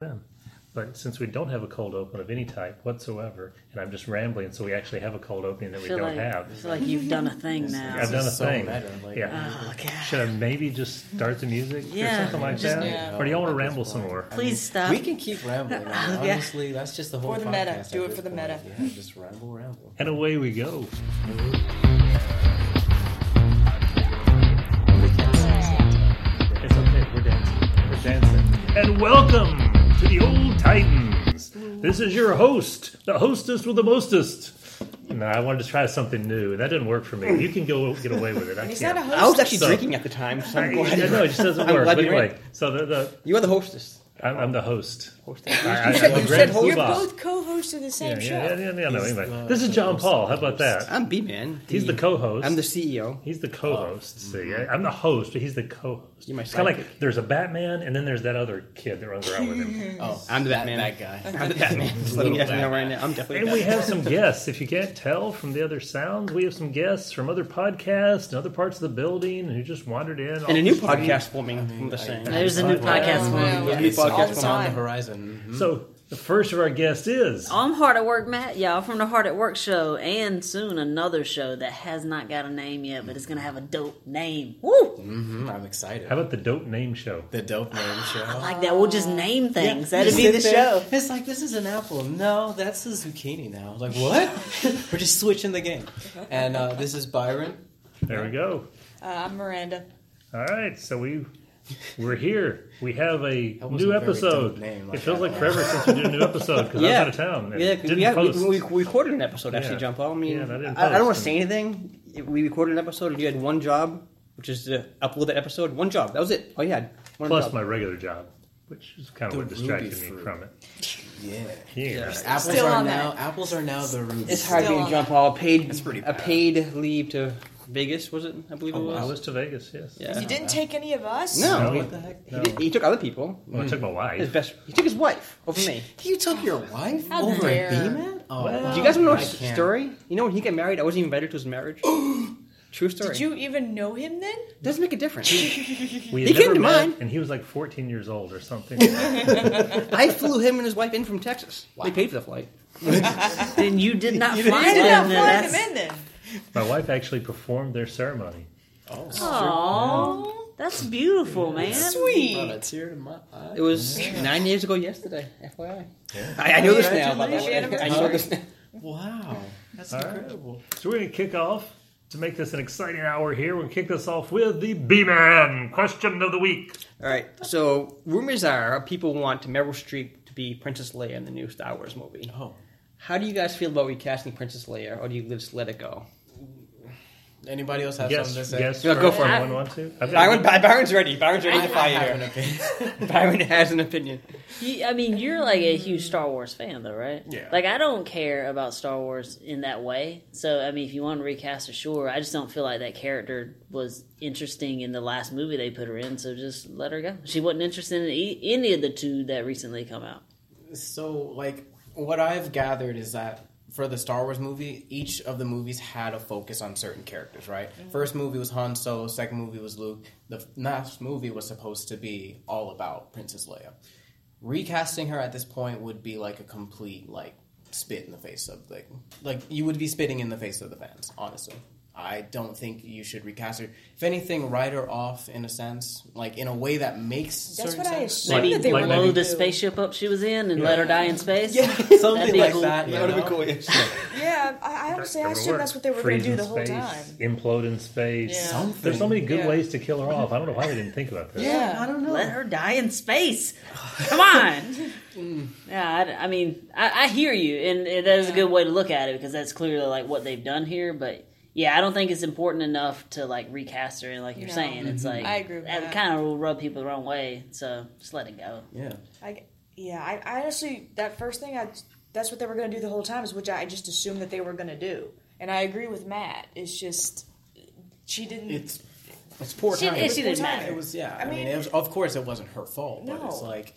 them. But since we don't have a cold open of any type whatsoever, and I'm just rambling, so we actually have a cold opening that we feel don't like, have. I feel like you've done a thing now. I've done a so thing. meta, like- yeah. Oh, God. Should I maybe just start the music Yeah, or something like just- that? yeah. Or do y'all want to ramble some point. more? I Please mean, stop. We can keep rambling. man. Oh, yeah. Honestly, that's just the whole For the meta. podcast Do it for the point. meta. Yeah, just ramble, ramble. And away we go. It's okay, we're dancing. We're dancing. And welcome to the Old Titans. This is your host, the hostess with the mostest. No, I wanted to try something new, and that didn't work for me. You can go get away with it. I He's can't. not a I was actually So- drinking at the time, so I, I'm glad. I know it just doesn't I'm work. glad But you're anyway, in. so the, the You are the hostess. I'm, I'm the host. Hostess. I, I, you I'm said, the you grand said host. You're both co-hosts of the same yeah, show. yeah, yeah, yeah, no, anyway. the- This is John Paul. How about that? I'm B man. He's the co-host. I'm the CEO. He's the co-host. See, I- I'm the host, but he's the co-host. You're my It's kind of like there's a Batman, and then there's that other kid that runs around with him. Oh, I'm the Batman. That guy. I'm the Batman. Just letting you guys know right now. I'm definitely. And the we have some guests. If you can't tell from the other sounds, we have some guests from other podcasts and other parts of the building who just wandered in. and a new podcast forming. I'm just. There's a new podcast Yeah, one. yeah, new podcast the on the horizon. Mhm. So the first of our guests is I'm Hard at Work, Matt, y'all, from the Hard at Work show, and soon another show that has not got a name yet, but it's gonna have a dope name. Woo! Mhm, I'm excited. how about the Dope Name Show? the dope name show? I like that. We'll just name things. Yeah, That'd be the there, show. It's like this is an apple. No, that's a zucchini now. Like what? We're just switching the game. And uh, this is Byron. There we go. Uh, I'm Miranda. All right, so we we're here. We have a new a episode. name, like it feels like forever since we did a new episode because I was out of town. and Yeah, 'cause didn't we, post. we, we recorded an episode actually, Yeah. John Paul. I mean, Yeah, I I, I don't want to say anything. We recorded an episode, and you had one job, which is to upload that episode. One job. That was it. All you had. One Plus job. my regular job, which is kind of The what distracted me fruit. from it. Yeah. Yeah. Apples Still are on now that. apples are now the ruby. It's hard Still being on John Paul. Paid That's pretty a paid leave to Vegas. Was it? I believe it Oh, was. I was to Vegas, yes. Yeah. You didn't take any of us? No. No, What the heck? He, did, he took other people. Well, I took my wife. His wife. best. He took his wife over me. You took your wife How over dare. a B-man? Oh, Well, Do you guys want to know I his can't. story? You know when he got married, I wasn't even invited to his marriage. True story. Did you even know him then? Doesn't make a difference. We had He came never to met, mine. and he was like 14 years old or something. I flew him and his wife in from Texas. They paid for the flight. Then you did not You fly You did not then fly him in then. my wife actually performed their ceremony. Oh, Aw, that's beautiful, man. brought Sweet. a tear to my eye. It was nine years ago yesterday. FYI. I, I know this now. By the way. I know this now. Wow, that's All right. incredible. So we're going to kick off to make this an exciting hour here. We're going kick this off with the B-Man question of the week. All right. So rumors are people want Meryl Streep to be Princess Leia in the new Star Wars movie. Oh, How do you guys feel about recasting Princess Leia, or do you just let it go? Anybody else have Guess, something to say? guess Yeah, go for it. Anyone want to? I've got- Byron, Byron's ready. Byron's ready I, to I fire. have an opinion. Byron has an opinion. You, I mean, you're like a huge Star Wars fan, though, right? Yeah. Like, I don't care about Star Wars in that way. So, I mean, if you want to recast her, sure. I just don't feel like that character was interesting in the last movie they put her in. So just let her go. She wasn't interested in e- any of the two that recently come out. So, like, what I've gathered is that for the Star Wars movie, each of the movies had a focus on certain characters, right? Mm-hmm. First movie was Han Solo, second movie was Luke. The last movie was supposed to be all about Princess Leia. Recasting her at this point would be like a complete, like, spit in the face of, like, like, you would be spitting in the face of the fans, honestly. I don't think you should recast her. If anything, write her off in a sense, like in a way that makes That's certain what I sense. assumed Maybe that they like blow going the spaceship up she was in and let her die in space. Yeah. Something like cool. that. you That would be cool. yeah. Yeah, I, I honestly, I That would assumed work. that's what they were going to do in the whole space, time. Implode in space. Yeah. Something. There's so many good Yeah. ways to kill her off. I don't know why they didn't think about this. Yeah, I don't know. Let her die in space. Come on. yeah, I, I mean, I, I hear you, and it- that is a good way to look at it because that's clearly like what they've done here. But yeah, I don't think it's important enough to like recast her. And like you're No. saying, it's mm-hmm. like I agree with that. kind of will rub people the wrong way. So just let it go. Yeah. I, yeah, I, I honestly, that first thing, I, that's what they were going to do the whole time, is which I just assumed that they were going to do. And I agree with Matt. It's just, she didn't. It's it's poor She- timing. it- she didn't It was- matter. It was yeah. I I, mean, mean- it was, of course, it wasn't her fault, but No. it's like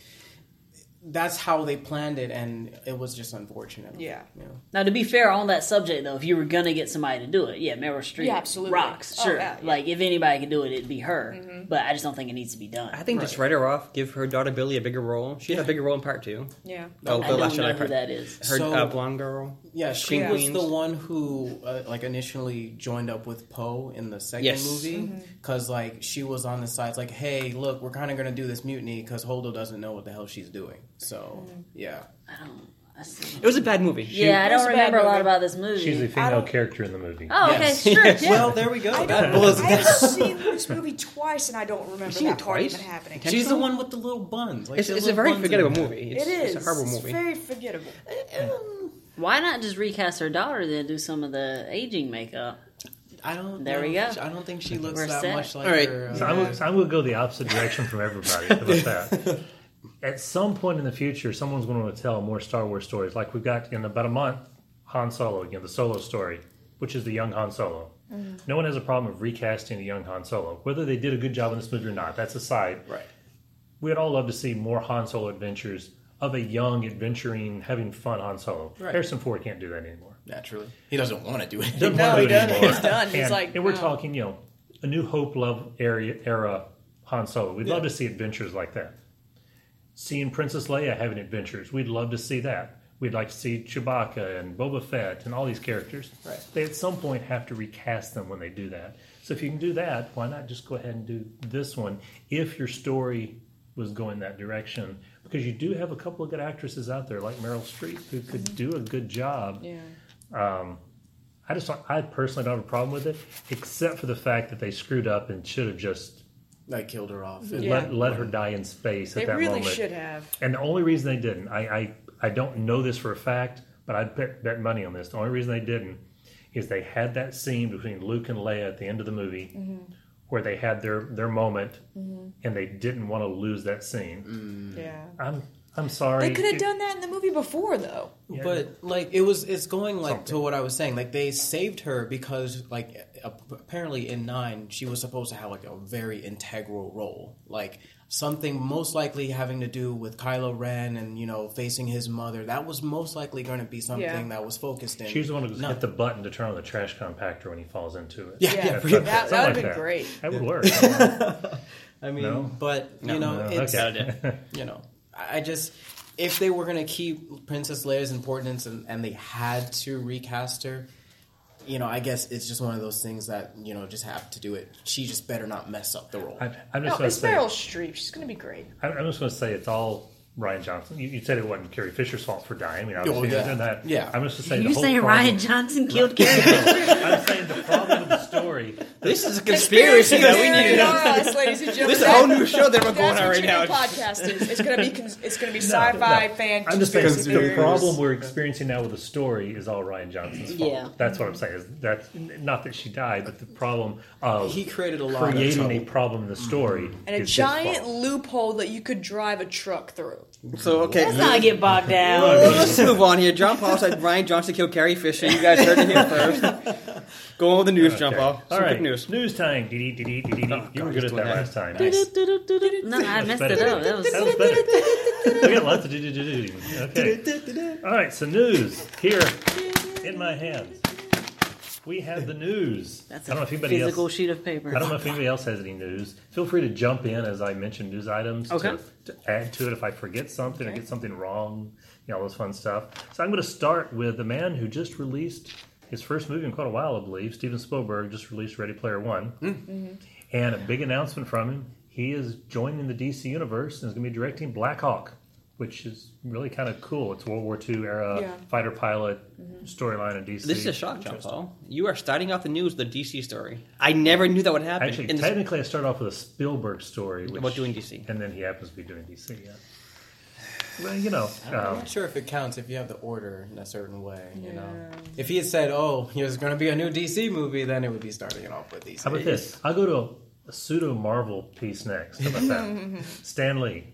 that's how they planned it, and it was just unfortunate. Yeah. You know? Now, to be fair on that subject, though, if you were gonna get somebody to do it, yeah, Meryl Streep, Yeah, absolutely. rocks, Oh, sure. yeah, yeah. Like if anybody could do it, it'd be her. But I just don't think it needs to be done. I think just write her off. Give her daughter Billie a bigger role. She had a bigger role in part two. Yeah. Oh, I the don't Last know Jedi who part. that is. Her So- uh, blonde girl. Yeah, she Queen was Queens. the one who uh, like initially joined up with Poe in the second Yes. movie because like she was on the side it's like, hey, look, we're kind of gonna do this mutiny because Holdo doesn't know what the hell she's doing. So yeah, I don't. I see. It was a bad movie. Yeah, I don't a bad remember a lot movie. about this movie. She's a I female don't- character in the movie. oh, Yes. okay, sure. Yeah. Well, there we go. I That don't. blows I've down. seen this movie twice, and I don't remember seen that part twice? even happening. Intentionally? She's the one with the little buns. Like It's, the it's a little very buns in forgettable it. movie. It's, It is. It's a horrible It's movie. very forgettable. Why not just recast her daughter then do some of the aging makeup? I don't. There I we go. I don't think she looks We're that set. much like All right. her. uh, So I'm, so I'm going to go the opposite direction from everybody. How about that? At some point in the future, someone's going to tell more Star Wars stories. Like we've got in about a month, Han Solo again, the Solo story, which is the young Han Solo. No one has a problem of recasting the young Han Solo. Whether they did a good job in this movie or not, that's aside. right. We'd all love to see more Han Solo adventures of a young, adventuring, having fun Han Solo. Right. Harrison Ford can't do that anymore. Naturally, he doesn't want to do it. Doesn't No, wanna he do it doesn't. anymore. He's done. He's and, like, and we're no. talking, you know, a New Hope love area era Han Solo. We'd love to see adventures like that. Seeing Princess Leia having adventures, we'd love to see that. We'd like to see Chewbacca and Boba Fett and all these characters. Right. They at some point have to recast them when they do that. So if you can do that, why not just go ahead and do this one if your story was going that direction? Because you do have a couple of good actresses out there like Meryl Streep who could do a good job. Yeah. Um, I just don't, I personally don't have a problem with it, except for the fact that they screwed up and should have just like killed her off. Yeah. let let her die in space They at that really moment. should have. And the only reason they didn't, I, I I don't know this for a fact, but I'd bet, bet money on this. The only reason they didn't is they had that scene between Luke and Leia at the end of the movie. Where they had their, their moment, mm-hmm. and they didn't want to lose that scene. Mm. Yeah. I'm I'm sorry. They could have done that in the movie before, though. yeah. But like it was, it's going like Something. to what I was saying. Like they saved her because like apparently in nine she was supposed to have like a very integral role, like something most likely having to do with Kylo Ren and you know facing his mother. That was most likely going to be something Yeah. that was focused in. She's the one who No. hit the button to turn on the trash compactor when he falls into it. Yeah, Yeah, yeah, That's pretty- that- that would've like been great. That would work. I mean, No? but you know, No, it's okay. you know, I I just if they were gonna keep Princess Leia's importance and, and they had to recast her, you know, I guess it's just one of those things that you know just have to do it. She just better not mess up the role. I, I'm No, just going to it's say. Meryl Streep. She's gonna be great. I'm I'm just going to say it's all Rian Johnson. You, you said it wasn't Carrie Fisher's fault for dying. I mean, obviously, oh, yeah. yeah. that. Yeah. I'm just going to say You the whole saying problem, Rian Johnson killed Carrie Fisher? I'm saying the problem with the story. This is a conspiracy that we need to know. us, ladies and gentlemen. This is a whole new show that we're going That's on what right your now. new podcast is. It's gonna be cons- it's gonna be sci-fi no. fan. I'm just saying conspiracy the theories. problem we're experiencing now with the story is all Rian Johnson's fault. Yeah. That's what I'm saying. Is that not that she died, but the problem of he created a lot creating of a trouble. problem in the story and a is his giant fault. loophole that you could drive a truck through. So okay, Let's not get bogged down. let's move on here. John Paul said Rian Johnson killed Carrie Fisher. You guys heard it here first. Go on with the news, John Paul. All Some right, news. News time. Dee, dee, dee, dee, dee, dee. Oh, you were good at that that. last time. Do-do-do-do-do-do. No, I messed it up. That was, That was better. we got lots of do do do do. Okay. All right. So news here in my hands. We have the news. that's I don't know if anybody physical else. sheet of paper. I don't know if anybody else has any news. Feel free to jump in as I mention news items Okay. to, to add to it if I forget something or get something wrong. You know, all this fun stuff. So I'm going to start with the man who just released his first movie in quite a while, I believe. Steven Spielberg just released Ready Player One, hmm. mm-hmm. and a big announcement from him. He is joining the DC universe and is going to be directing Black Hawk, which is really kind of cool. It's World War II era Yeah. fighter pilot storyline in DC. This is a shock, John Paul. You are starting off the news with the DC story. I never knew that would happen. Actually, in this- technically, I started off with a Spielberg story which, About doing DC. and then he happens to be doing DC. Yeah. Well, you know, I'm um, not sure if it counts if you have the order in a certain way. You know, if he had said, "Oh, there's going to be a new DC movie," then it would be starting it off with DC. how about this? I'll go to a, a pseudo Marvel piece next. How about that? Stan Lee.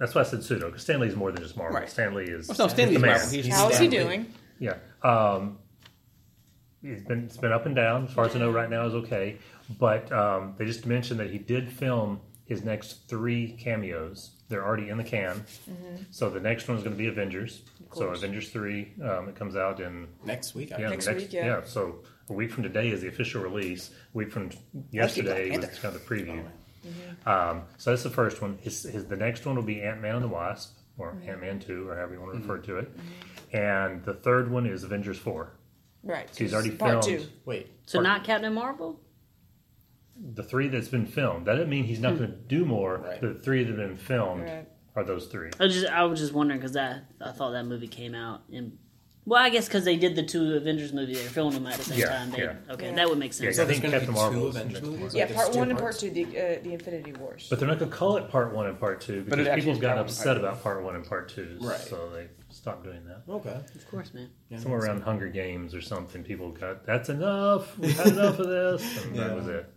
That's why I said pseudo because Stan Lee is more than just Marvel. Right. Stan Lee is Well, no, Stan the Lee's man. Marvel. He's- How is he Stan Lee. doing? Yeah. Um, it's been it's been up and down. As far as I know, right now is okay. But um, they just mentioned that he did film his next three cameos They're already in the can. So the next one is going to be Avengers. So. Avengers three, um, it comes out in Next week, I yeah, Next the week, yeah. So a week from today is the official release. A week from yesterday Black was Panther. kind of the preview. Mm-hmm. Um, so that's the first one. His, his, the next one will be Ant Man and the Wasp, or Mm-hmm. Ant Man Two, or however you want to refer to it. And the third one is Avengers Four. Right. So He's already part filmed two. wait. So not Captain Marvel. the three that's been filmed. That doesn't mean he's not going to do more. Right. The three that have been filmed Right. are those three. I was just I was just wondering because I I thought that movie came out in. Well, I guess because they did the two Avengers movies, they were filming them at the same Yeah, time. They, yeah. Okay, Yeah. that would make Yeah, sense. So I think going to Captain be Marvel two is Avengers next movies. one. Yeah, Like, part it's two one and part parts? two, the uh, the Infinity Wars. But they're not going to call it part one and part two But because it actually people's is gotten part one upset part two. about part one and part two. Right. So they stopped doing that. Okay. Of course, man. Yeah, Somewhere makes around Hunger Games or something, people got that's enough. We've had enough of this, and that was it.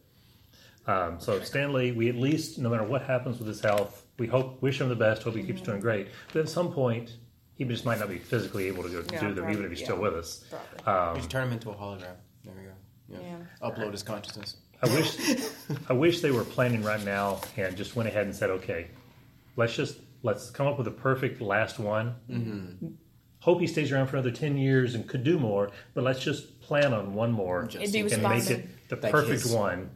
Um, so Stan Lee, we at least, no matter what happens with his health, we hope, wish him the best. Hope he keeps doing great. But at some point, he just might not be physically able to go Yeah, do them, even if he's still with us. Probably. We should turn him into a hologram. There we go. Yeah. Yeah. Upload his consciousness. I wish, I wish they were planning right now and just went ahead and said, okay, let's just let's come up with a perfect last one. Mm-hmm. Hope he stays around for another ten years and could do more, but let's just plan on one more Just It'd and make it the Like perfect his- one.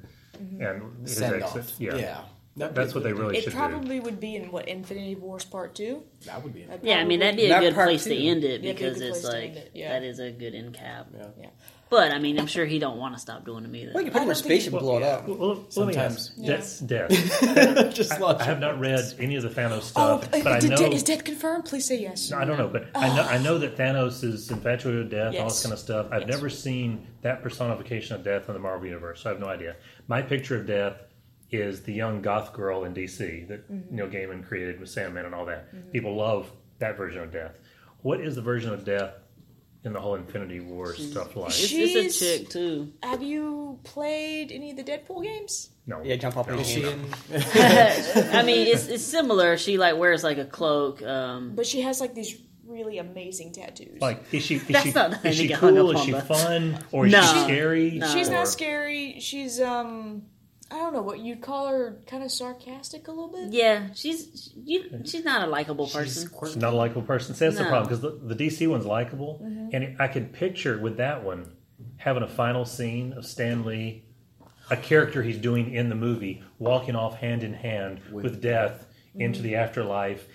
And his Send exit. off. Yeah, Yeah. That'd be that's what they good. really It should do. probably would be in what Infinity Wars Part Two. That would be it. That'd Yeah, I mean that'd be a That good part place to end it Yeah, be because it's like it, yeah. that is a good end cap. Yeah. Yeah. But I mean, I'm sure he don't want to stop doing them either. Well, you can put him in I don't think space and blow it up. Well, well, let me ask. Sometimes. Death, death. Just I have not read any of the Thanos Oh, stuff, uh, but I know. is death confirmed? Please say yes. No, I don't know, but I know I know that Thanos is infatuated with death, all this kind of stuff. I've Yes. never seen that personification of death in the Marvel universe, so I have no idea. My picture of death is the young goth girl in DC that Mm-hmm. Neil Gaiman created with Sandman and all that. People love that version of death. What is the version of death in the whole Infinity War stuff like? It's, it's She's- a chick too. Have you played any of the Deadpool games? No, Yeah, jump off no. the Is she in? I mean, it's it's similar. She like wears like a cloak. Um, But she has like these really amazing tattoos. Like, is she is That's she not is she cool? Is she fun? Or is No. she scary? No. She's Or- not scary. She's um, I don't know what you'd call her, kind of sarcastic a little bit. yeah, she's you, she's not a likable person. She's not a likable person. See, that's the problem because the, the DC one's likable, Mm-hmm. and I could picture with that one having a final scene of Stan Lee, a character he's doing in the movie, walking off hand in hand with, death into Mm-hmm. the afterlife,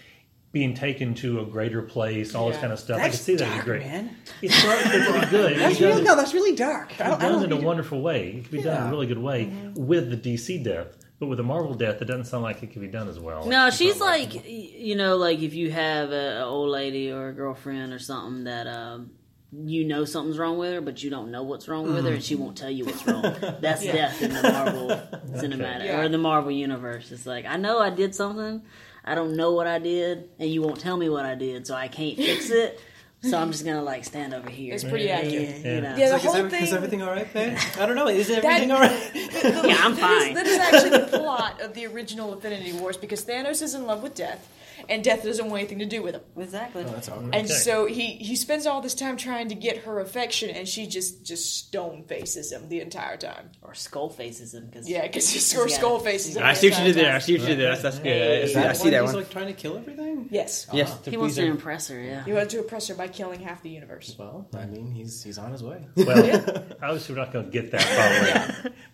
being taken to a greater place, all this kind of stuff. I can could see that dark, as great. man. It's dark, but it'd be good. That's It'd really done, no, that's really dark. I it'd don't, be I done don't in a need- wonderful way. It could be done in a really good way Mm-hmm. with the DC death. But with the Marvel death, it doesn't sound like it could be done as well. No, It's she's not like you know, like if you have a, a old lady or a girlfriend or something that um, you know something's wrong with her, but you don't know what's wrong with her, and she won't tell you what's wrong. That's Yeah. death in the Marvel cinematic Yeah. or in the Marvel universe. It's like I know I did something, I don't know what I did, and you won't tell me what I did, so I can't fix it. So I'm just gonna like stand over here. It's pretty Yeah, accurate. You know. Yeah, the Like, is, whole every- thing. is everything all right, man? I don't know. Is everything all right? Yeah, I'm That is- fine. that is actually the plot of the original Infinity Wars because Thanos is in love with Death, and Death doesn't want anything to do with him. Exactly. Oh, that's awkward. And Okay. so he he spends all this time trying to get her affection, and she just just stone faces him the entire time. Or skull faces him because Yeah, because his Yeah. skull faces him. I see what you did there. I see what you did there. That's, that's good. I Is see, that I see when that he's like trying to kill everything? Yes, uh-huh. Yes, he wants please to impress her. Yeah. he wanted to impress her by killing half the universe. Well, I mean, he's he's on his way. Well, obviously, we're not going to get that probably.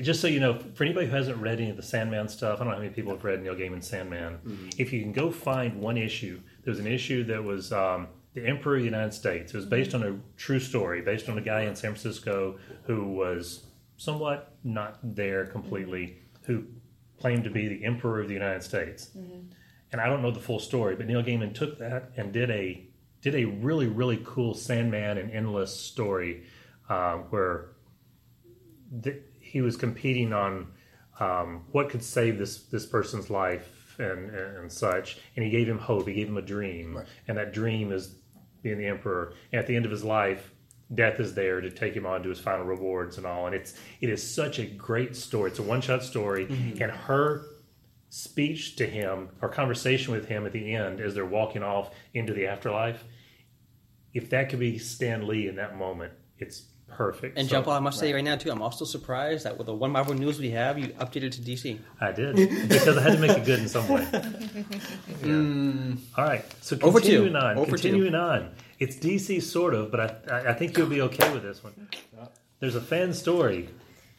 Just so you know, for anybody who hasn't read any of the Sandman stuff, I don't know how many people have read Neil Gaiman's Sandman. If you can go find one issue, there was an issue that was um, the Emperor of the United States. It was based on a true story, based on a guy in San Francisco who was somewhat not there completely, who claimed to be the Emperor of the United States. And I don't know the full story, but Neil Gaiman took that and did a did a really really cool Sandman and Endless story uh, where th- he was competing on um, what could save this this person's life and, and, and such, and he gave him hope. He gave him a dream, Right. and that dream is being the emperor. And at the end of his life, death is there to take him on to his final rewards and all. And it's it is such a great story. It's a one shot story, and her speech to him or conversation with him at the end as they're walking off into the afterlife if that could be Stan Lee in that moment, it's perfect. And So jump on, I must say right now too, I'm also surprised that with the one Marvel news we have, you updated to DC. I did because I had to make it good in some way. Yeah. Mm. All right, so Over two. continuing on, Over two. continuing on. It's DC sort of, but I, I, I think you'll be okay with this one. There's a fan story,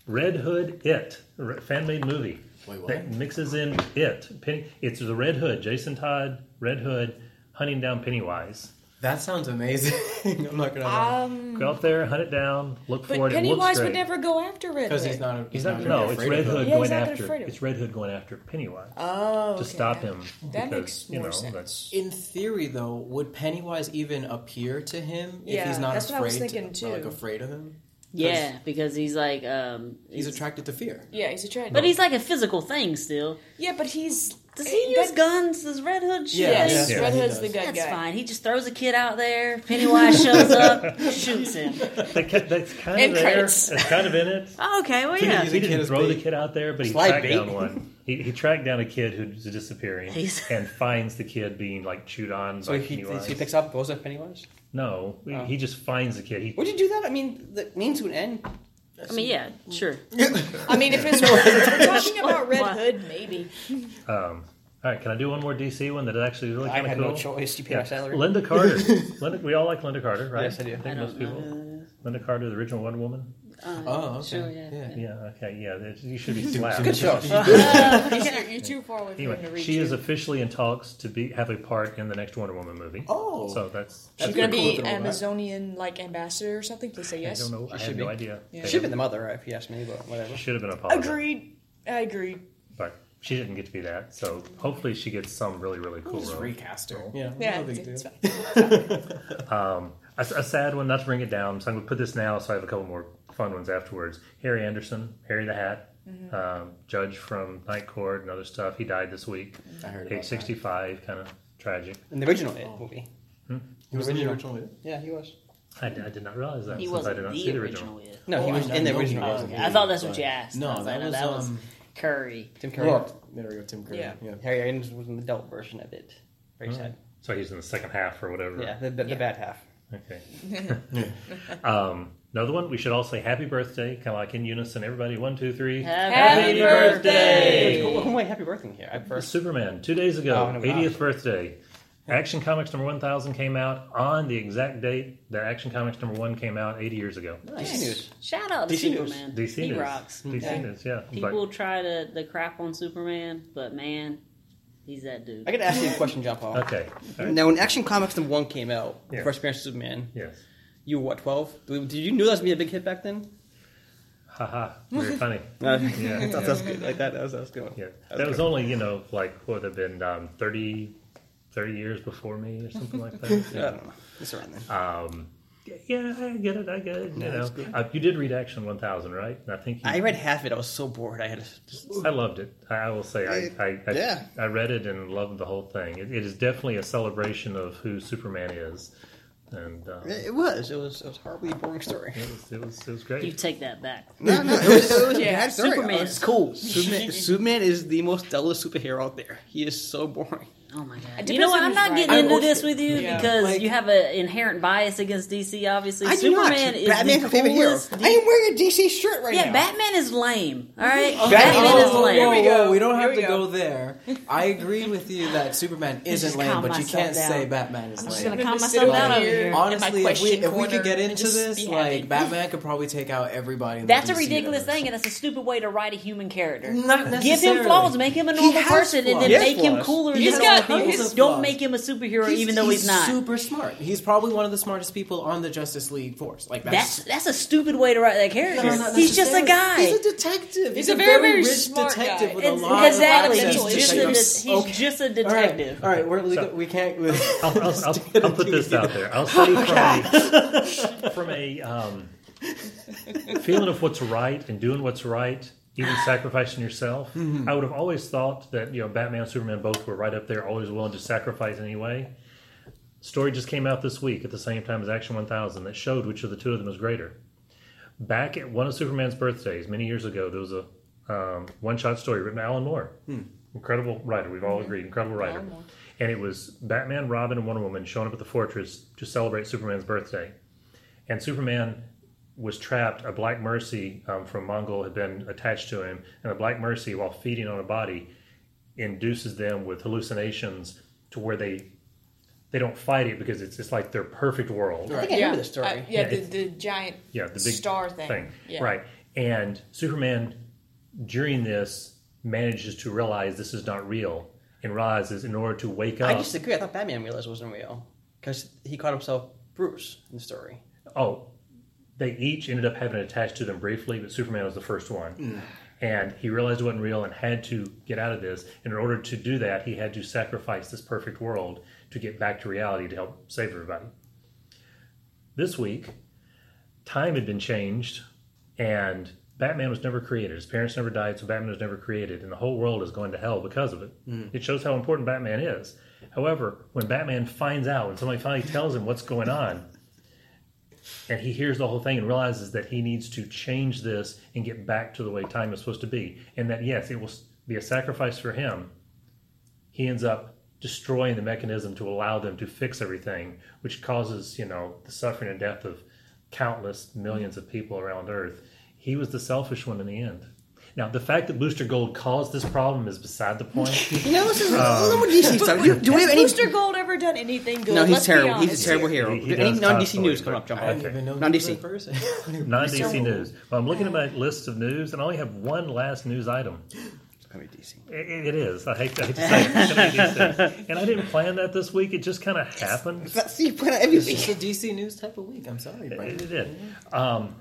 Red Hood It, fan made movie Wait, what? that mixes in It. Penny, it's the Red Hood, Jason Todd, Red Hood, hunting down Pennywise. That sounds amazing. I'm not gonna. Um, Go out there, hunt it down, look but for it. it Pennywise great. would never go after Red Because he's not. A, He's not. gonna No, it's afraid Red of Hood him. Yeah, he's going not after. afraid of It's Red Hood going after Pennywise Oh, to stop him. That because, makes you more know, sense. That's, In theory, though, would Pennywise even appear to him if Yeah, he's not that's what I afraid? was thinking, to, too. Like afraid of him. Yeah, because he's like um He's attracted to fear. Yeah, he's attracted, trend. but he's like a physical thing still. yeah, but he's Does he use guns? Does Red Hood shoot? Yeah, Yes, Yeah. Red he Hood's the good That's guy. fine. He just throws a kid out there. Pennywise shows up, shoots him. that, that's kind End of there. credits. It's kind of in it. Oh, okay, well yeah. didn't, he the kid didn't as throw the kid out there, but he Slide tracked bait. down one. He, he tracked down a kid who's disappearing He's- and finds the kid being like chewed on So by he, Pennywise. he picks up, goes at Pennywise. no, he- Oh. he just finds the kid. He, Would you do that? I mean, the means to an end. I mean, yeah, sure. I mean, if it's if we're talking about Red Hood, maybe. um, all right, can I do one more DC one that is actually really I kind of had cool? no choice. You pay Yeah. my salary. Lynda Carter. Lynda, we all like Lynda Carter, right? Yes, I do. I think I most people. know. Lynda Carter, the original Wonder Woman. Oh, okay. Sure, yeah. Yeah. Okay. Yeah. that- You should be slapped. Good show. you're, you're too far away for him to Anyway, she you. is officially in talks to be have a part in the next Wonder Woman movie. Oh. so that's. That's She's gonna pretty cool be to that. Amazonian like ambassador or something. Please say yes. I don't know. I should have no idea. Yeah. They Should have been the mother, if you ask me, but whatever. Should have been a apology. Agreed. I agree. But she didn't get to be that. So hopefully she gets some really, really cool Just role. recast her. Yeah, Yeah, no it's, it's fine. Um, a, a sad one, not to bring it down. So I'm going to put this now so I have a couple more fun ones afterwards. Harry Anderson, Harry the Hat, Mm-hmm. um, judge from Night Court and other stuff. He died this week. I heard Age 65, kind of tragic. In the original It movie. He was in the Original. original. Yeah, he was. I, I did not realize that He since I wasn't did not the see the original. original. It. No, he Oh, was in the original. was. It. Okay, I thought that's what you asked. No, that like, was, that was um, Curry. Tim Curry. Well, there we go, Tim Curry. Yeah. Yeah. Harry Anderson was in the adult version of it. Very sad. So he's in the second half or whatever. Yeah, the, the, the bad half. Okay. um, another one, we should all say happy birthday, kind of like in unison. Everybody, one, two, three. Happy, birthday! Who, who am I happy birthday here? I first. Superman, two days ago, Oh, no, 80th gosh. birthday. Action Comics number 1000 came out on the exact date that Action Comics number 1 came out 80 years ago. DC news. Shout out to DC News. Superman. DC he News. rocks. DC Yeah. News, yeah. People try to the crap on Superman, but man, he's that dude. I got to ask you a question, John Paul. Okay. All right. Now, when Action Comics number one came out, Yeah. first appearance of Superman, Yes. You were what, 12? Did you know that was going to be a big hit back then? Haha. Very funny. Uh, Yeah. I thought that was good. Like that, that was, that was good. Yeah. That That was good. only, you know, like, what would have been um, 30, 30 years before me or something like that. I don't know. It's around then. Um, yeah, I get it. I get it. You Yeah, know, good. uh, you did read Action 1000, right? And I think you, I read half of it. I was so bored. I had to just. I loved it. I I will say I, I, I, Yeah. I read it and loved the whole thing. It, it is definitely a celebration of who Superman is, and um, it, It was. It was. It was a horribly boring story. It was, it was it was great. You take that back. No, no, it was, it was a Yeah, bad story. Superman I is cool. Superman, Superman is the most dullest superhero out there. He is so boring. Oh my god! It You know what? I'm not right. getting I into this with you Yeah. because Like- you have an inherent bias against DC. Obviously, I do not. Superman is Batman's the my favorite hero. coolest. I am wearing a DC shirt right yeah, now. Yeah, Batman is lame. All right, Batman Batman is Oh, lame. Here we go. we don't have we to go. go there. I agree with you that Superman isn't lame, but you can't down. say Batman is lame. I'm just lame. gonna calm Just myself sit down over over here. here. my Honestly, if we question if we could get into this, like. Batman could probably take out everybody. In the That's a ridiculous universe. thing, and that's a stupid way to write a human character. Not Give him flaws, make him a normal person, and then make him cooler He's than got other people. tons Don't flaws. make him a superhero, even though he's, not. super smart. He's probably one of the smartest people on the Justice League force. Like That's that's a stupid way to write that character. No, he's just a guy. He's a detective. He's, a a very, very, very rich smart detective guy. with a lot exactly. of He's access to just a things. de- he's just a detective. All right, all right we're, So- we can't. I'll, I'll, I'll, I'll put this out there. I'll say from a, from a um, feeling of what's right and doing what's right, even sacrificing yourself. Mm-hmm. I would have always thought that you know Batman and Superman both were right up there, always willing to sacrifice anyway. Story just came out this week at the same time as Action 1000 that showed which of the two of them is greater. Back at one of Superman's birthdays many years ago, there was a um, one-shot story written by Alan Moore, hmm. incredible writer. We've all hmm. agreed, incredible writer. Alan Moore. And it was Batman, Robin, and Wonder Woman showing up at the fortress to celebrate Superman's birthday. And Superman was trapped. A Black Mercy um, from Mongul had been attached to him, and the Black Mercy, while feeding on a body, induces them with hallucinations to where they they don't fight it because it's it's like their perfect world. I think I remember this story. Uh, yeah, Yeah, the, the giant Yeah, the big star thing. Yeah. Right. And Superman during this manages to realize this is not real and rises in order to wake up I disagree. I thought Batman realized it wasn't real because he called himself Bruce in the story. oh, they each ended up having it attached to them briefly, but Superman was the first one. Mm. And he realized it wasn't real and had to get out of this. And in order to do that, he had to sacrifice this perfect world to get back to reality to help save everybody. This week, time had been changed, and Batman was never created. His parents never died, so Batman was never created, and the whole world is going to hell because of it. Mm. It shows how important Batman is. However, when Batman finds out, when somebody finally tells him what's going on, and he hears the whole thing and realizes that he needs to change this and get back to the way time is supposed to be, and that yes, it will be a sacrifice for him. He ends up destroying the mechanism to allow them to fix everything, which causes you know the suffering and death of countless millions of people around Earth. He was the selfish one in the end. Now, the fact that Booster Gold caused this problem is beside the point. You know, this is Um, a DC stuff. Do, do we have any? Booster Gold ever done anything good? No, he's Let's terrible. He's a terrible here. hero. He- he any non DC news coming up, but- jump I on. didn't even know Non DC. a. Non DC news. Well, I'm looking at my list of news, and I only have one last news item. It's gonna DC. It, it is. I hate, I hate to say it. It's gonna be DC. And I didn't plan that this week. It just kind of happened. See, you put out every It's week. just a DC news type of week. I'm sorry, It, it did. Um,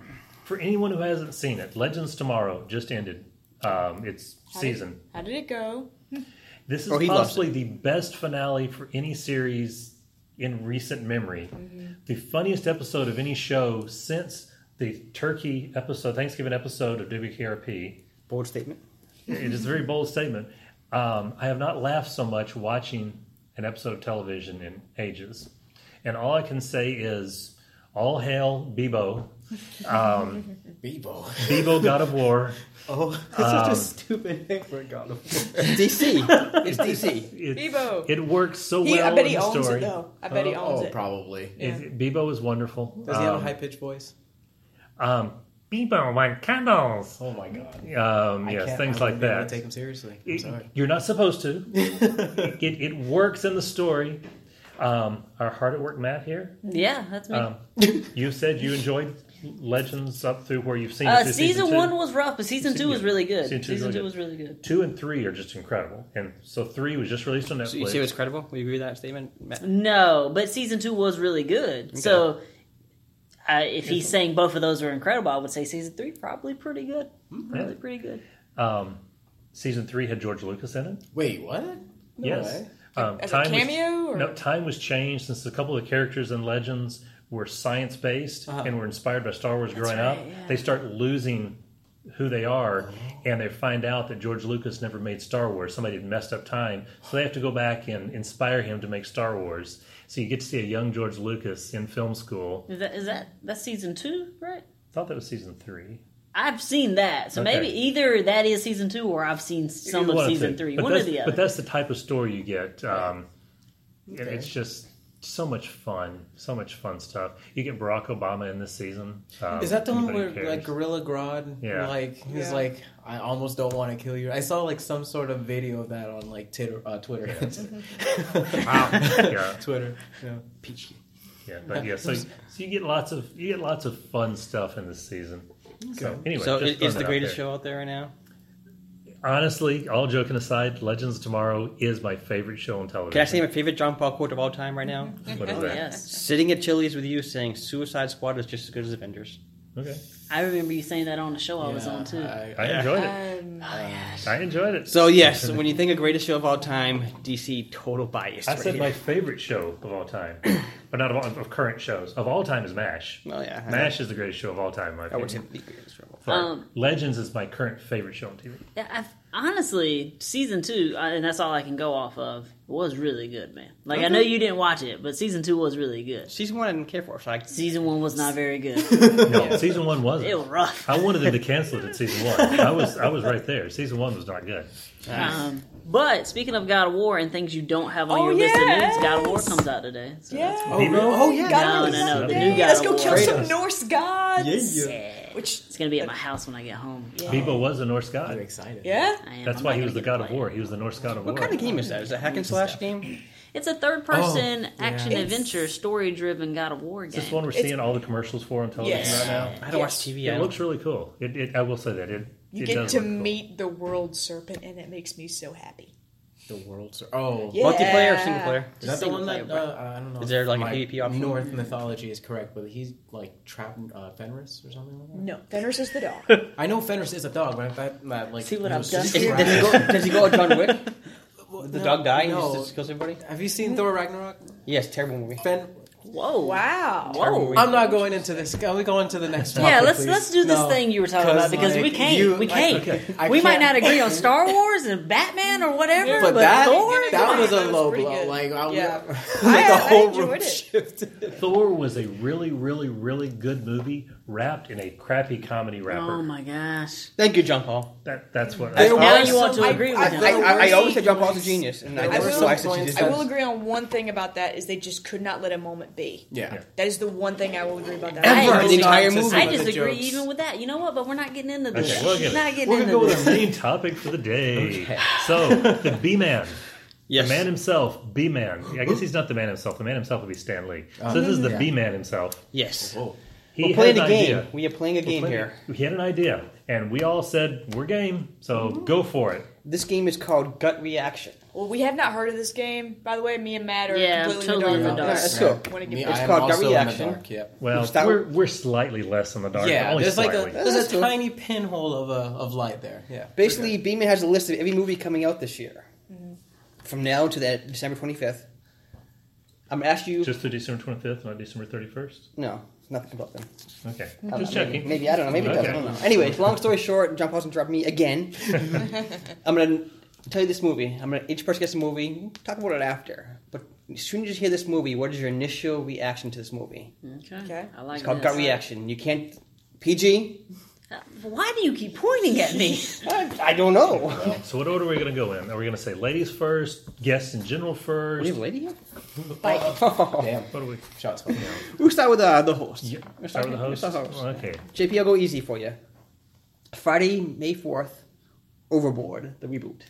for anyone who hasn't seen it, Legends Tomorrow just ended um, its How did- season. How did it go? This is Oh, possibly the best finale for any series in recent memory. The funniest episode of any show since the Turkey episode, Thanksgiving episode of WKRP. Bold statement. it is a very bold statement. Um, I have not laughed so much watching an episode of television in ages. And all I can say is, all hail Beebo. Um, Beebo. Beebo, God of War. Oh, it's such Um, a stupid name for a god of War. DC. It's DC. It, Beebo. it works so He, well I bet in he the owns story. it though. I bet he owns oh, it. probably. Yeah. It- Beebo is wonderful. Does he have a Um, high pitched voice? um, Beebo, my candles. Oh my god. Um, I yes, things I like wouldn't be able that. to take him seriously. I'm It- sorry. you're not supposed to. it, it works in the story. Um, our hard at work Matt here. Yeah, that's me. Um, you said you enjoyed Legends up through where you've seen it uh, through season, two. one was rough, but season two was really good. Season two Season, was two really was really good. Two and three are just incredible, and so three was just released on Netflix. So you say it's credible? Will you agree with that statement? Matt? No, but season two was really good. So, uh, if he's saying both of those are incredible, I would say season three probably pretty good. Probably pretty good. um, season three had George Lucas in it. Wait, what? No yes. way. Um, As a time was- cameo, or- no, time was changed since a couple of characters in Legends were science based Uh-huh. and were inspired by Star Wars growing up. yeah. They start losing who they are, and they find out that George Lucas never made Star Wars. Somebody had messed up time, so they have to go back and inspire him to make Star Wars. So you get to see a young George Lucas in film school. Is that is that that's season two, right? I thought that was season three. I've seen that, so Okay. maybe either that is season two, or I've seen some of season three. But One or that's, the But that's the type of story you get. Um, Okay. it's just so much fun, so much fun stuff. You get Barack Obama in this season. Um, Is that the one where cares. like Gorilla Grodd? Yeah. Like he's Yeah. like, I almost don't want to kill you. I saw like some sort of video of that on like Titter, uh, Twitter. yeah, Twitter. Yeah. Peachy. yeah, but yeah. So, so you get lots of you get lots of fun stuff in this season. So anyway, So just is, is the greatest there. show out there right now? Honestly, all joking aside, Legends of Tomorrow is my favorite show on television. Can I say my favorite John Paul quote of all time right now? What is oh that? yes, Sitting at Chili's with you saying Suicide Squad is just as good as Avengers. Okay, I remember you saying that on the show I was on too. I, I enjoyed it. Um, I enjoyed it. So yes, when you think of greatest show of all time, DC total bias. I right said here. my favorite show of all time, but not of, all, of current shows of all time is Mash. Well, yeah, I Mash is the greatest show of all time. In my I would say the greatest show. of all time. Sorry. Um, Legends is my current favorite show on TV. Yeah, I've, honestly, season two, uh, and that's all I can go off of, was really good, man. Like I know you didn't watch it, but season two was really good. Season one I didn't care for, so I Season one was not very good. No, season one wasn't. it was rough. I wanted them to cancel it at season one. I was I was right there. Season one was not good. Um, But speaking of God of War and things you don't have on Oh, your list of news, God of War comes out today. So Yeah. that's Oh, Demo? really? oh yeah. God No, of no, no, the new God Let's of go War. kill some Norse gods. Yeah. Which It's gonna be at my house when I get home. Yeah, Beebo was a Norse I'm god. excited. yeah. I am. That's I'm why he was the god of war. He was the Norse god of War. What kind of game is that? Is it a hack and slash game? It's a third-person Oh, action yeah. adventure, story-driven God of War Is game. this one we're It's- seeing all the commercials for on television Yes. right now? I don't watch TV. It looks really cool. It, it, I will say that it. You it get to look cool. meet the world serpent, and it makes me so happy. The world. serpent. oh, Yeah. multiplayer or single player. Is that the Single one that player, uh, I don't know? Is there, like, a my PvP option? Norse mythology is correct, but he's like trapped uh, Fenris or something like that. No, Fenris is the dog. I know Fenris is a dog, but I thought that like See what I've done just Is he- here? does, he go, does he go John Wick? The no, dog die No. he just kills everybody? Have you seen Thor Ragnarok? Yes, terrible movie. Fen- Whoa! Wow. Whoa! I'm not going into this. Can we going to the next topic? yeah, let's please? let's do this No. thing you were talking about because we can't. you- we can't. okay, we might can't- not agree on Star Wars and Batman or whatever, But but, that Thor. that was a That was low blow. good. Like, I, Yeah. like I- the I whole enjoyed room it. shifted. Thor was a really, really, really good movie wrapped in a crappy comedy wrapper. Oh my gosh! Thank you, John Paul. That that's what. There Now were you want some- to agree with I- him. I, I, I always some said John Paul's a genius, and I there never were twice some that she points- just I will agree on one thing about that is they just could not let a moment be. Yeah. Yeah. That is the one thing I will agree about that. I Ever agree. the entire movie. I of the disagree even with that. You know what? But we're not getting into this. Okay, we'll get not it. getting We're into gonna go with this. our main topic for the day. Okay. So the B man, Yes. the man himself, B man. I guess he's not the man himself. The man himself would be Stan Lee. So this is the yeah. B man himself. Yes. Whoa. He We're playing an a game. idea. We are playing a game Playing- here. He had an idea, and we all said we're game. So go for it. This game is called Gut Reaction. Well, we have not heard of this game, by the way. Me and Matt are Yeah, completely totally in the in the dark. dark. Let's go. When it Me, gets- It's I called gut reaction. dark, Yep. Well, Start- we're we're slightly less in the dark. Yeah, only there's like a there's That's a cool. tiny pinhole of a, of light there. Yeah. Basically, Beeman has a list of every movie coming out this year. Mm-hmm. From now to that December 25th. I'm going to ask you. just to December twenty fifth, not December thirty first. no, nothing about them. Okay, I don't just know, checking. Maybe, maybe, I don't know. Maybe it does. I don't know. Anyways, long story short, John Paul's interrupt me again. I'm going to tell you this movie. I'm going to each person gets a movie. Talk about it after. But as soon as you hear this movie, what is your initial reaction to this movie? Okay. Okay. I like It's called this. gut reaction. You can't. PG? Uh, Why do you keep pointing at me? I, I don't know. So what order are we going to go in? Are we going to say ladies first, guests in general We first? have a lady here? Damn. What do we? Shots fired. We'll start with uh, the host. Yeah, Let's start with the let's host. start with the host. Okay. JP, I'll go easy for you. Friday, May 4th, Overboard, the reboot.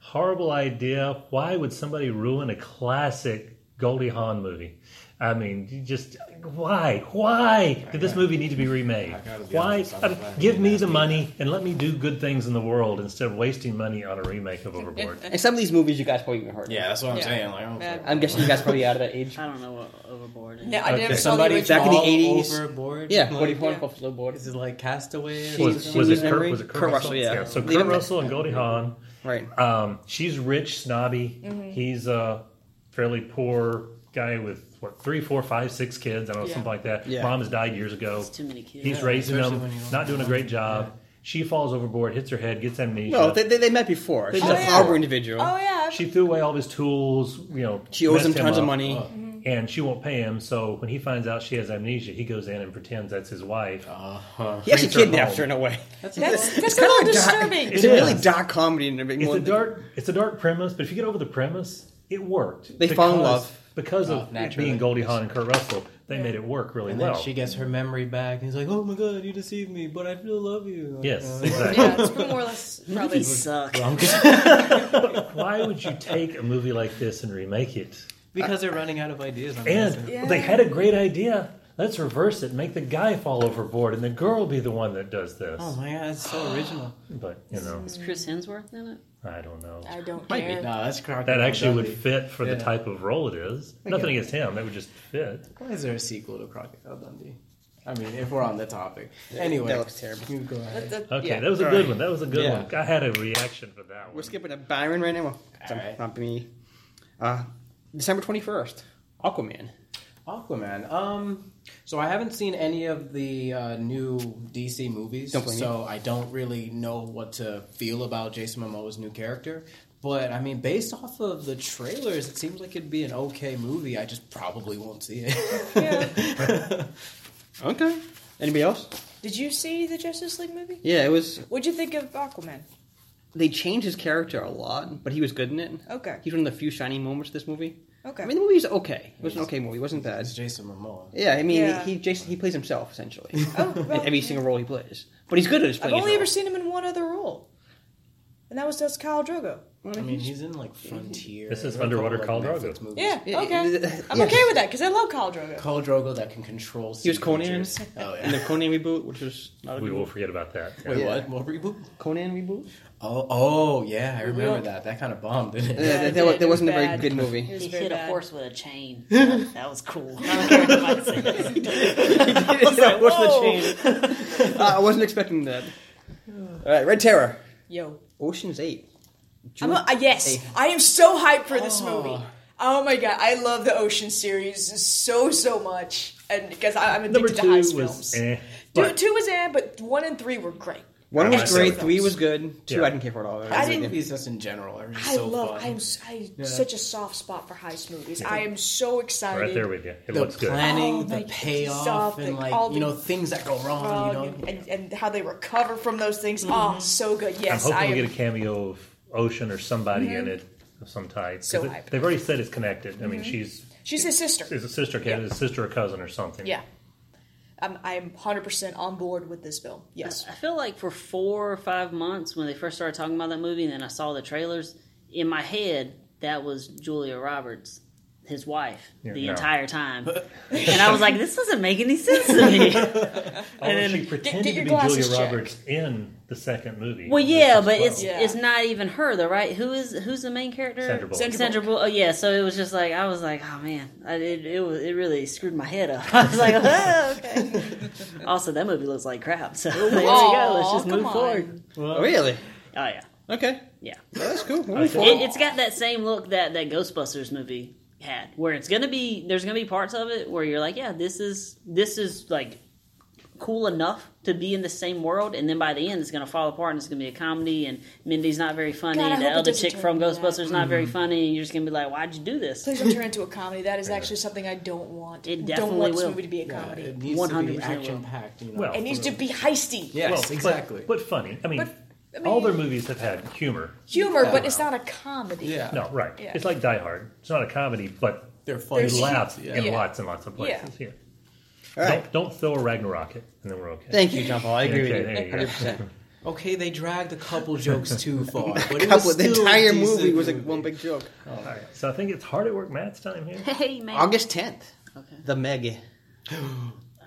Horrible idea. Why would somebody ruin a classic Goldie Hawn movie? I mean, just why? Why did this movie need to be remade? be Why? I'm mean, give me the money and let me do good things in the world instead of wasting money on a remake of Overboard. And some of these movies you guys probably even heard. of. Yeah, that's what I'm Yeah. saying. Like, I'm Yeah. I'm guessing you guys probably out of that age. I don't know what overboard is. Yeah, I Okay. never saw the somebody back in the fall 80s. overboard. Yeah, like, what do you want yeah. for Flowboard? Is it like Castaway? Or Was, something? was it Kurt? Was it Kurt, Kurt Russell, yeah. So Leave Kurt him- Russell and Goldie Hawn. Right. Um, she's rich, snobby. Mm-hmm. He's a fairly poor guy with what three, four, five, six kids. I don't know Yeah. something like that. Yeah. Mom has died years ago. It's too many kids. He's Yeah, raising them, when you don't doing a great job. She falls overboard, hits her head, gets amnesia. No, they, they, they met before. She's met a before. harbor individual. Oh yeah. she threw away all of his tools. You know, She owes him messed tons of up, money. and she won't pay him. So when he finds out she has amnesia, he goes in and pretends that's his wife. Uh-huh. He actually brings her kidnaps her in a way. That's that's a kinda little dark. disturbing. It's It a really dark comedy and everything. It's a Well, dark. It's a dark premise, but if you get over the premise, it worked. They fall in love. Because Oh, of it naturally. being Goldie Hawn and Kurt Russell. They Yeah. made it work really And well. then she gets her memory back. And he's like, "Oh my god, you deceived me, but I still love you." Like, yes, uh, exactly. yeah, it's more or less probably. Movies suck. Why would you take a movie like this and remake it? because they're running out of ideas. I'm And. Yeah. they had a great idea. Let's reverse it. Make the guy fall overboard, and the girl be the one that does this. oh my god, it's so original. But you know, Is Chris Hemsworth in it? I don't know. I don't Might be. care. No, that's crocodile. That actually would fit for the type of role it is. Nothing against him. That would just fit. Why is there a sequel to Crocodile Dundee? I mean, if we're on the topic. Anyway, that looks terrible. You go ahead. That- that- Okay, yeah. that was a good one. That was a good Yeah. one. I had a reaction for that one. We're skipping to Byron right now. Well, it's Alright. Not me. Uh, December 21st, Aquaman. Aquaman. Um, so I haven't seen any of the uh, new DC movies, Don't blame so I don't really know what to feel about Jason Momoa's new character. But I mean, based off of the trailers, it seems like it'd be an okay movie. I just probably won't see it. Okay. Anybody else? Did you see the Justice League movie? Yeah, it was. What'd you think of Aquaman? they changed his character a lot, but he was good in it. Okay. He's one of the few shining moments of this movie. Okay. I mean, the movie's okay. It was an okay movie. It wasn't bad. It's Jason Momoa. Yeah, I mean, Yeah. he Jason he plays himself essentially oh, in well, every single role he plays. But he's good at his I've playing. only his ever seen him in one other role, and that was just Kyle Drogo. I mean, he's in like Frontier. This is and a Underwater couple, Khal like, Drogo. Netflix movies. Yeah, Yeah, okay. yeah. I'm Yeah. okay with that because I love Kyle Drogo. Khal Drogo that can control. He was Conan creatures. Oh in the yeah. Conan reboot, which was not a We good will movie. forget about that. Wait, what? What reboot? Conan reboot. Oh, oh yeah, I remember will. that. That kind of bombed, didn't it? Yeah, it that, did. wa- It that was wasn't a very bad. good It movie. was He very hit a bad. horse with a chain. that was cool. I don't care what anybody says. I was like, What's whoa. the chain? Uh, I wasn't expecting that. All right, Red Terror, Yo, Ocean's Eight. I'm a, uh, yes, Hey. I am so hyped for this Oh. movie. Oh my god, I love the Ocean series so so much, and because I'm Number addicted to two heist was films. eh. Two, two was eh, but one and three were great. One was great, three films. was good, two Yeah. I didn't care for at all. I didn't- movies just in general are just I so love. fun. I'm s- I Yeah. such a soft spot for heist movies. I am so excited. right there with you. It the looks good. planning, Oh, the like, payoff, stuff, and like, like all you know things that go wrong. You know, and, and, and how they recover from those things. Mm-hmm. Oh, so good. Yes, I'm hoping I we am. get a cameo of Ocean or somebody in mm-hmm. it of some type. 'Cause So it- they've already said it's connected. I mean, mm-hmm. she's She's his sister. is a sister, Yeah. a sister or cousin or something. Yeah, I'm I'm 100 percent on board with this film. Yes. I feel like for four or five months when they first started talking about that movie, and then I saw the trailers, in my head that was Julia Roberts, his wife, Yeah, the no. entire time, and I was like, this doesn't make any sense to me. and then she pretended get your to be Julia glasses checked. Roberts in the second movie. well, yeah, but fun. it's Yeah. it's not even her though, right? Who is who's the main character? Sandra Bullock. Sandra Sandra Bullock. Oh yeah, so it was just like I was like, oh man, I, it it was it really screwed my head up. I was like, oh, okay. also, that movie looks like crap. So there we go. Let's just move come forward. Oh, really? Oh yeah, Okay, yeah. Well, that's cool. I Moving think- It, it's got that same look that that Ghostbusters movie had, where it's gonna be there's gonna be parts of it where you're like, yeah, this is this is like cool enough to be in the same world, and then by the end it's gonna fall apart and it's gonna be a comedy, and Mindy's not very funny, God, I the other chick from into that. Ghostbusters is not very mm-hmm. funny, and you're just gonna be like, why'd you do this? Please don't turn into a comedy. That is actually something I don't want. It definitely don't definitely want this movie to be a yeah, comedy. it needs to 100% be action packed. You know, Well, it needs to be heisty. yes, Well, but- exactly. But, funny. I mean, But, I mean- all their movies have had humor. Humor, Yeah. but it's not a comedy. yeah, No, right. Yeah. It's like Die Hard. It's not a comedy, but they're funny. you laugh Yeah. in Yeah. lots and lots of places. Yeah. Yeah. All right. Don't, don't throw a Ragnarok it, and then we're okay. Thank you, John Paul. I agree Okay, with you. you. Hundred percent. Okay, they dragged a couple jokes too far, but it Couple. was The entire decent movie was like one big joke. All right. So I think it's hard at work Matt's time here. Hey man. August tenth. Okay. The Meg.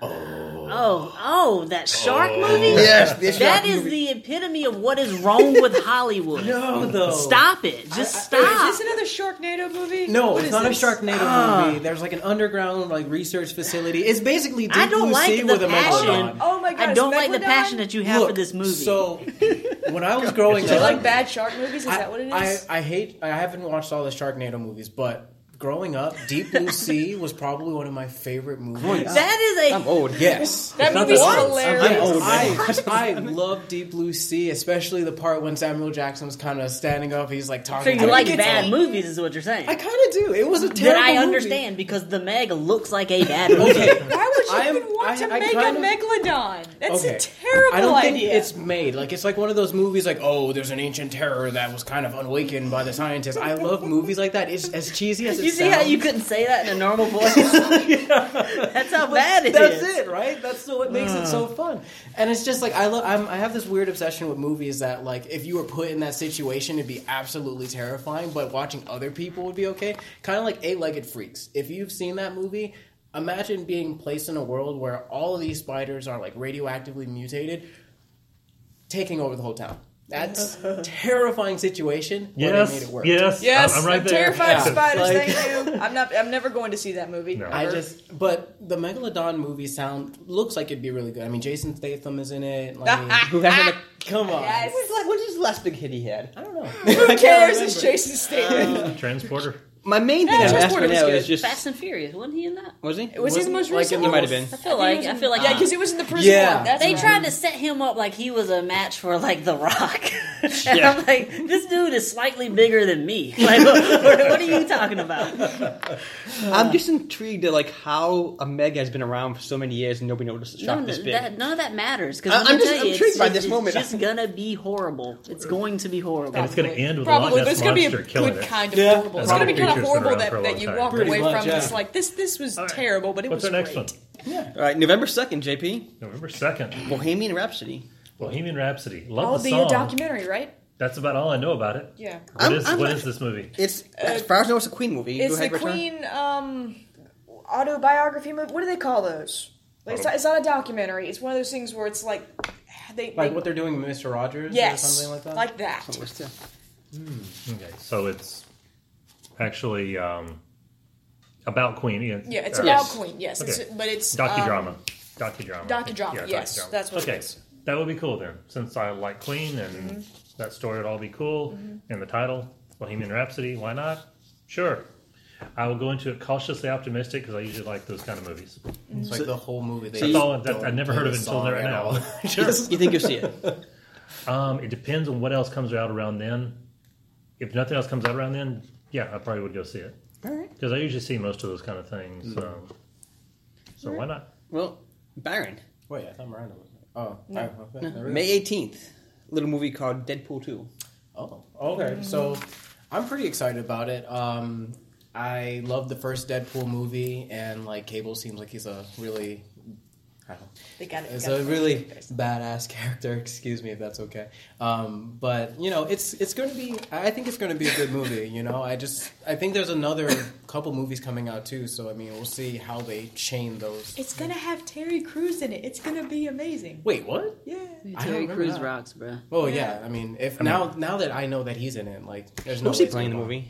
Oh, oh, oh, that shark movie. Yes, the That shark is movie. the epitome of what is wrong with Hollywood. No, though. Stop it. Just I- I- stop. Is this another Sharknado movie? No, What it's not this? a Sharknado Ah. movie. There's like an underground like research facility. It's basically Deep I don't Blue like Sea the with a passion. megalodon. Oh my god! I don't like the passion that you have Look, for this movie. So when I was growing Do you up, like bad shark movies? Is I, that what it is? I. I hate. I haven't watched all the Sharknado movies, but growing up, Deep Blue Sea was probably one of my favorite movies. that is a I'm old. Yes. that not movie's hilarious. I'm old. I, I love Deep Blue Sea, especially the part when Samuel Jackson was kind of standing up. He's like talking. so you to like me. bad movies, is what you're saying. I kind of do. It was a Then terrible. I movie. understand because the Meg looks like a bad movie. Okay. Why would you I am- even want I- to I make kind a of- megalodon? That's Okay. a terrible I don't idea. think it's made like it's like one of those movies like oh there's an ancient terror that was kind of awakened by the scientists. I love movies like that. It's as cheesy as it You see how you couldn't say that in a normal voice? That's how bad it That's is. it, right? That's so what makes it so uh. fun. And it's just like I love. I'm, I have this weird obsession with movies that like if you were put in that situation, it'd be absolutely terrifying. But watching other people would be okay. Kind of like Eight Legged Freaks. If you've seen that movie, imagine being placed in a world where all of these spiders are like radioactively mutated, taking over the whole town. That's a terrifying situation. but they Yes. made it work. Yes. yes, I'm, I'm right there. terrified of Yeah. spiders. Like- thank you. I'm not. I'm never going to see that movie. No. I just, but the Megalodon movie sound looks like it'd be really good. I mean, Jason Statham is in it. Like, Who hasn't? come on, Yes. When's the- When's his last big hit he had? I don't know. Who cares? It's Jason Statham. Transporter. My main thing Yeah, I'm asking now is just Fast and Furious, wasn't he in that? was he? Was he the most like, recent? in He might have been. I feel like I feel like yeah, because it was in the prison Yeah. one. That's they right. tried to set him up like he was a match for like The Rock. and Yeah. I'm like, this dude is slightly bigger than me. Like, what, what are you talking about? I'm just intrigued at like how Omega has been around for so many years and nobody noticed the No, shot this big. that, none of that matters because I- I'm, I'm just tell you, intrigued it's, by it's, this it's moment. just gonna be horrible. It's going to be horrible. And it's going to end with a Probably, Loch but Ness it's gonna be a monster killing good it. kind of Yeah. horrible. It's That's gonna be how kind of horrible around that, that you time. walk Pretty away much, from yeah. just like this. This was All right. terrible, but it What's was our next great. one? Yeah. All right, November second, JP, November 2nd. Bohemian Rhapsody. Bohemian Rhapsody. Love Oh, the the song. uh, documentary, right? That's about all I know about it. Yeah. What I'm- is I'm what not- is this movie? It's as far as I know, it's a Queen movie. It's Go the Queen um, autobiography movie. What do they call those? Like, it's, not, it's not a documentary. It's one of those things where it's like they, Like they what they're doing with Mr. Rogers yes, or something like that? like that. What was that? Okay, so it's actually um, about Queen. Yeah, Yeah, it's uh, about Yes. Queen. Yes, Okay. it's, but it's docudrama. Um, docudrama. docudrama, Yeah, yes, docudrama. that's what it okay. is. That would be cool then, since I like Queen and Mm-hmm. that story would all be cool. And the title, Bohemian Rhapsody, why not? Sure. I will go into it cautiously optimistic because I usually like those kind of movies. It's like the whole movie. They That's all. That, I've never heard of it until right now. all. You think you'll see it? Um, it depends on what else comes out around then. If nothing else comes out around then, yeah, I probably would go see it All right. because I usually see most of those kind of things. Mm. Um, so why not? Well, Byron, Wait, I thought Miranda was. Oh, I, okay. there we. May eighteenth, little movie called Deadpool two. Oh, okay. So I'm pretty excited about it. Um, I love the first Deadpool movie, and like Cable seems like he's a really, I They got it. it's got a really badass character. Excuse me if that's okay. Um, but you know, it's it's going to be. I think it's going to be a good movie. You know, I just I think there's another couple movies coming out too. So I mean, we'll see how they chain those. It's gonna have Terry Crews in it. It's gonna be amazing. Wait, what? Yeah. I don't Terry Crews rocks, bro. Oh yeah, I mean, if now now that I know that he's in it, like, there's no Who's he way it's playing the movie?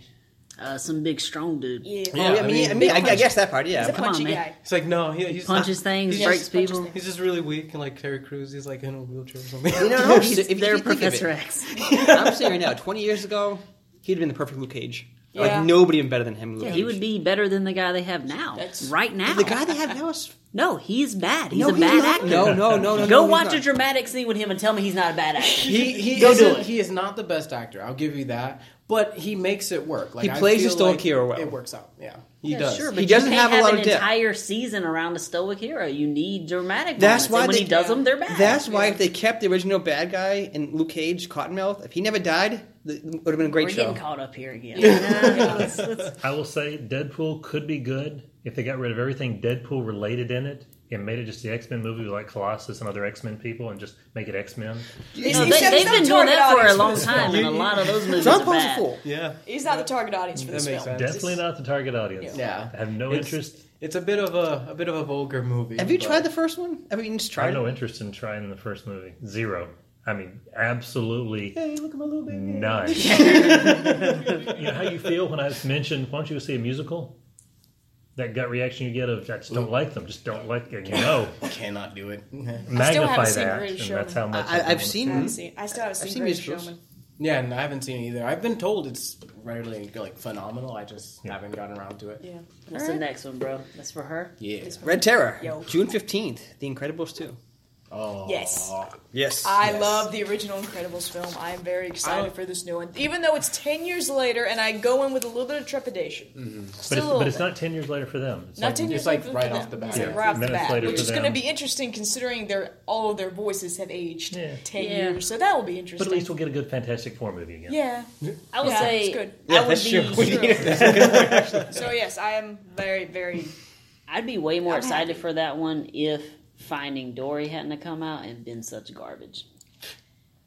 Uh, some big strong dude. Yeah. Oh, Yeah, yeah, I I mean, mean, I, mean, I, big I guess that part, Yeah, He's a yeah. Come on, punchy man. guy. It's like no, he, he's Punches not- things, he's breaks just- people. things. He's just really weak, and like Terry Crews, he's like in a wheelchair or something. You know, if you- if you They're think of Professor it, X. I'm saying right now, 20 years ago, he'd have been the perfect Luke Cage. Yeah. Like nobody even better than him. Yeah, he would be better than the guy they have now. That's- right now. The guy they have now is no, he's bad. He's no, a bad he's not. actor. No, no, no, no. Go no, watch he's a dramatic scene with him and tell me he's not a bad actor. he he Go isn't, do it. he is not the best actor. I'll give you that, but he makes it work. Like He plays the feel stoic like hero well. It works out. Yeah, he Yeah, does. Sure, He but doesn't you can't have a lot an of depth. entire season around a stoic hero. You need dramatic That's moments. why and when they- he does yeah. them, they're bad. That's why if they kept the original bad guy in Luke Cage, Cottonmouth, if he never died, it would have been a great We're show. getting caught up here again. Let's- let's- I will say Deadpool could be good if they got rid of everything Deadpool related in it and made it just the X Men movie with like Colossus and other X Men people and just make it X Men. He's, No, he's they, they've been doing that for a long time, film. and a lot of those movies John are Paul's a bad. fool. Yeah, He's not the target audience for That this makes film. sense. Definitely not the target audience. yeah. I have no It's- interest. It's a bit of a a bit of a vulgar movie. Have you tried the first one? I mean, just I tried have no interest in trying the first movie. Zero. I mean, absolutely Hey, look at my little baby. none. you know how you feel when I mentioned, why don't you go see a musical? That gut reaction you get of, I just don't like them, just don't like them, You know, cannot do it. magnify seen that, Greatest and that's how much I- I, I've seen- I see. haven't seen. I still haven't I've seen, seen Greatest musicals. Showman. yeah, and I haven't seen it either. I've been told it's really like phenomenal. I just Yeah. haven't gotten around to it. Yeah. What's the next one, bro? That's for her. Yeah. Red Terror, Yo. June 15th, The Incredibles 2. Oh Yes. Yes. I Yes. love the original Incredibles film. I am very excited don't- for this new one, even though it's ten years later, and I go in with a little bit of trepidation. Mm-hmm. But it's, but it's not ten years later for them. It's Not like, ten years It's like later right for off the bat. It's Yeah, like right off the minutes bat, later which is going to be interesting considering their all of their voices have aged Yeah. ten Yeah. years. So that will be interesting. But at least we'll get a good Fantastic Four movie again. yeah. I would Yeah, say it's good. Yeah, I would that's be true. We sure. need it. So yes, I am very, very. I'd be way more excited for that one if Finding Dory hadn't have come out and been such garbage.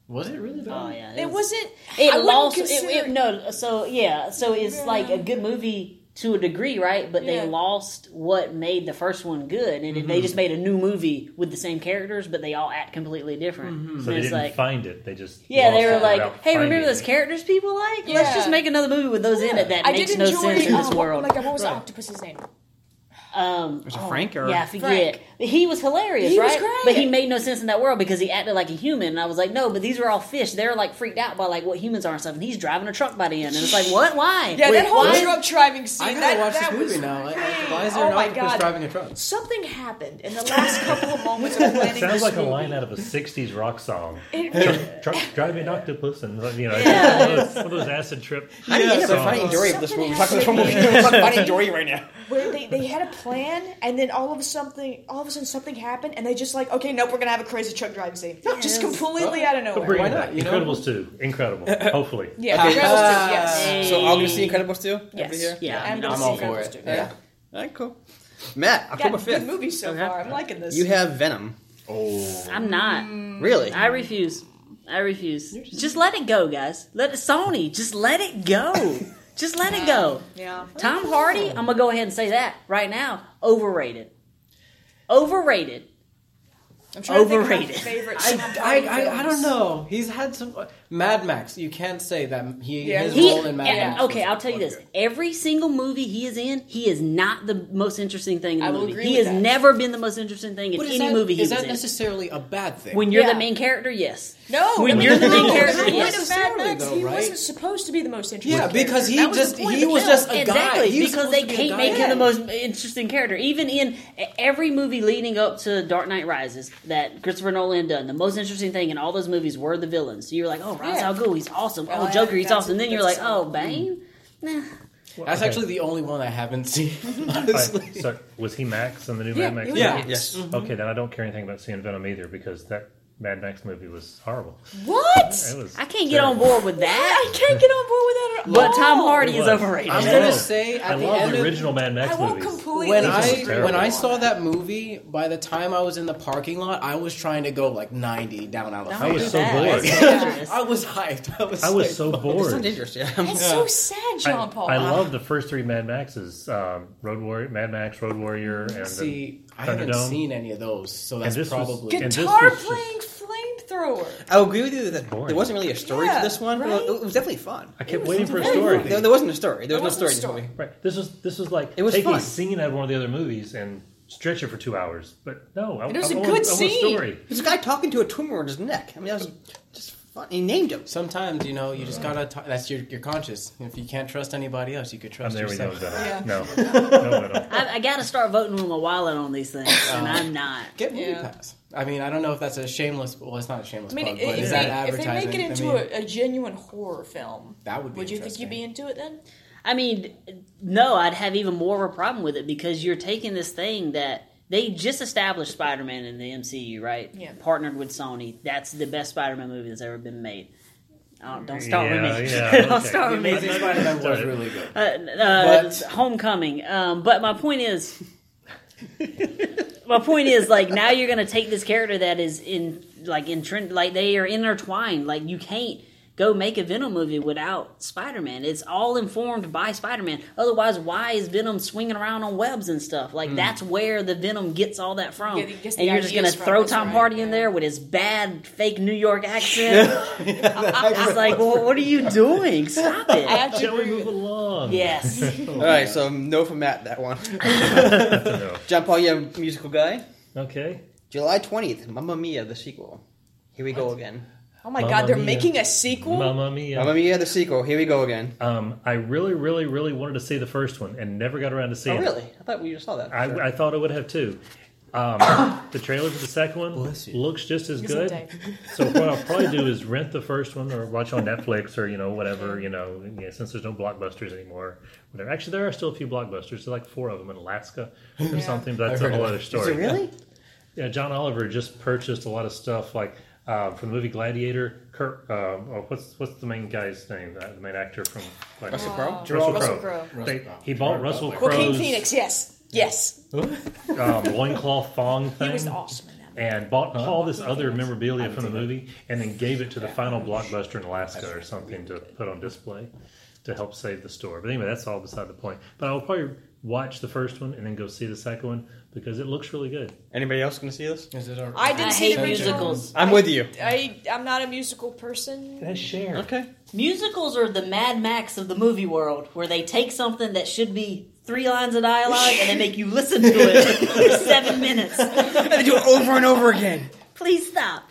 Was it really? bad? Oh yeah, It wasn't. It I lost. It, consider it, no, so yeah, so it's Yeah. like a good movie to a degree, right? But Yeah. they lost what made the first one good, and Mm-hmm. they just made a new movie with the same characters, but they all act completely different. So And they it's didn't like, find it. They just yeah, lost they were like, "Hey, remember those characters people like? Yeah. Let's just make another movie with those in it that I makes did no enjoy. sense in uh, this what- world." Like what was Right. Octopus's name? Um, Was it oh, Frank or- yeah, I forget. He was hilarious, He was right? great. But he made no sense in that world because he acted like a human. And I was like, no, but these are all fish. They're like freaked out by like what humans are and stuff. And he's driving a truck by the end, and it's like, what? Why? Yeah, Wait, that whole what? truck driving scene. I gotta that, watch that this movie now. Like, why is there oh an octopus God. driving a truck? Something happened in the last couple of moments of planning Sounds this like a line out of a '60s rock song. It really- Truck driving octopus, and you know, Yeah. one, of those, one of those acid trip. How do you end up songs. finding Dory of this movie? We're talking this movie. We're talking about finding Dory right now. where they, they had a plan and then all of a something all of a sudden something happened and they just like okay nope we're gonna have a crazy truck driving scene just completely out of But nowhere Why not, back. you know? Incredibles two, incredible. Hopefully, yeah Okay. Incredibles Ah. 2, yes Hey. So all going to see Incredibles 2? yes Over here? Yeah, I I'm mean, gonna I'm all for Incredibles it. 2. Yeah. All right, cool. Matt, October Got good 5th. movie so Okay. far I'm liking this You have Venom. Oh. I'm not. Really? I refuse. I refuse. Just let it go, guys. Let it, Sony. Just let it go. just let it go. yeah Tom Hardy. I'm gonna go ahead and say that right now. Overrated. Overrated. I'm trying to Overrated. think of my favorite I, Tom I, I, I don't films. know. He's had some Mad Max. You can't say that he Yeah. his He, role in Mad and- Max. okay, was- I'll tell you this: good. every single movie he is in, he is not the most interesting thing in the I will movie. agree He with has that. never been the most interesting thing in But any that, movie he is was that in. necessarily a bad thing? when you're Yeah. the main character, yes. no When I you're the main character, the point yes. Mad Max, Though, he right? wasn't supposed to be the most interesting yeah, because he was just he was just a guy. He because they to be can't make him the most interesting character. Even in every movie leading up to Dark Knight Rises that Christopher Nolan done, the most interesting thing in all those movies were the villains. So you're like, oh, Ra's Yeah. al Ghul, he's awesome. Well, Oh, oh Joker, he's that's- awesome. Then you're that's like, oh, so- mm. Bane. Nah. That's Okay. actually the only one I haven't seen. Honestly. right, so was he Max in the new Yeah, Mad Max? Yeah. movie? Max. Yes. Okay, then I don't care anything about seeing Venom either because that Mad Max movie was horrible. What? Was I can't get on terrible. board with that. I can't get on board with that at all. But Tom. Hardy It is was. overrated. I'm gonna say at I the love end the of- original Mad Max I won't movies. completely when This I terrible. when I saw that movie, by the time I was in the parking lot, I was trying to go like 90 down out of I was do so that. bored. That's dangerous. I was hyped. I was. I was so "Oh, It's bored. dangerous, yeah. It's so sad, John Paul. I, I love the first three Mad Maxes: um, Road Warrior, Mad Max, Road Warrior, and then See, I haven't Thunderdome. seen any of those, so that's this was- probably. and this guitar was just- playing flamethrower. I agree with you that Boring. there wasn't really a story Yeah, to this one, right? but it was definitely fun. I kept was waiting for a very story. moving. There, there wasn't a story. There was no story in wasn't a story. movie. Right. This was this was like It was taking fun. a scene out of one of the other movies and stretch it for two hours. But no, I, It was I a want, good I want scene. story. There's a guy talking to a tumor in his neck. I mean, that was just fun. He named him. Sometimes you know you just gotta. T- that's your your conscience. If you can't trust anybody else, you could I'm trust there with you. yourself. Yeah. No, no, no, no. I, I got to start voting with my wallet on these things, oh. and I'm not. Get movie Yeah. pass. I mean, I don't know if that's a shameless. Well, it's not a shameless I mean, plug, if, but is they, that if they advertising? make it into I mean, a, a genuine horror film, That would be Would you think you'd be into it then? I mean, no, I'd have even more of a problem with it because you're taking this thing that they just established Spider-Man in the MCU, right? Yeah. Partnered with Sony. That's the best Spider-Man movie that's ever been made. Oh, don't start Yeah, with me. yeah, don't okay. start The with me. Amazing Spider-Man was really good. Uh, uh, But- Homecoming. Um, but my point is, my point is, like now you're gonna take this character that is in, like in trend, like they are intertwined. Like you can't go make a Venom movie without Spider-Man. It's all informed by Spider-Man. Otherwise, why is Venom swinging around on webs and stuff? Like hmm. that's where the Venom gets all that from. Yeah, and you're just gonna throw Tom right, Hardy in there with his bad fake New York accent. it's like, well, what are you doing? Stop I it. have to Shall we move along? Yes. All right, so no for Matt that one. John Paul, you have a musical guy. Okay. July twentieth, Mamma Mia, the sequel. Here we go again. Oh my Mamma god, they're Mia. making a sequel? Mamma Mia. Mamma Mia, the sequel. Here we go again. Um, I really, really, really wanted to see the first one and never got around to seeing Oh, it. really? I thought we just saw that. I, Sure. I thought I would have too. Um, the trailer for the second one looks just as good. So what I'll probably do is rent the first one or watch on Netflix or you know whatever you know. Yeah, since there's no blockbusters anymore, whatever. Actually, there are still a few blockbusters. There's like four of them in Alaska or something. But that's I've a heard whole of other that. Is story. it really? Yeah, John Oliver just purchased a lot of stuff like uh, from the movie Gladiator. Kurt, uh, oh, what's what's the main guy's name? Uh, the main actor from like, Russell Crowe? Russell Russell Crowe. Crowe. They- he bought Russell Well, Crowe's Joaquin Phoenix, yes. Yes. um, loincloth thong He was awesome in that. and bought all this other memorabilia from the movie and then gave it to the final blockbuster in Alaska or something to put on display to help save the store. But anyway, that's all beside the point. But I'll probably watch the first one and then go see the second one because it looks really good. Anybody else going to see this? Is it a, I didn't I see hate the original. musicals. I'm with you. I, I'm not a musical person. That's share. Okay. Musicals are the Mad Max of the movie world, where they take something that should be three lines of dialogue and they make you listen to it for seven minutes. and they do it over and over again. Please stop.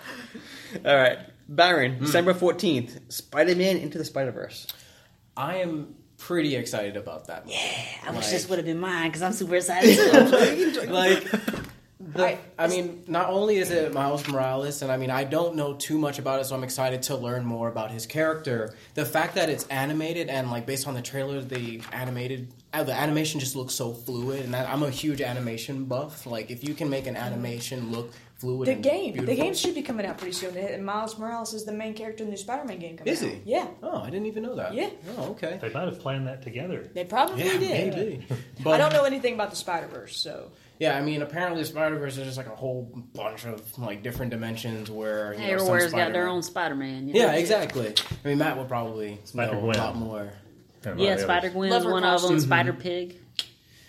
All right, Byron, hmm. December fourteenth, Spider-Man into the Spider-Verse. I am pretty excited about that. Movie. I wish this would have been mine because I'm super excited. too. like the, I- I, mean not only is it miles morales and i mean i don't know too much about it so i'm excited to learn more about his character the fact that it's animated and like based on the trailer the animated the animation just looks so fluid and that, i'm a huge animation buff like if you can make an animation look fluid The and game, the game should be coming out pretty soon. And Miles Morales is the main character in the Spider-Man game coming Is out. he? Yeah, oh i didn't even know that Yeah. oh okay They might have planned that together. they probably yeah did. maybe I don't know anything about the Spider Verse, so yeah i mean apparently the spider-verse is just like a whole bunch of like different dimensions where you know, some Everywhere's got their own Spider Man. You know? Yeah, exactly. I mean, Matt would probably know Spider-Gwen. a lot more. And Yeah, Spider others. Gwen's Love her one of them. costume. Spider Pig.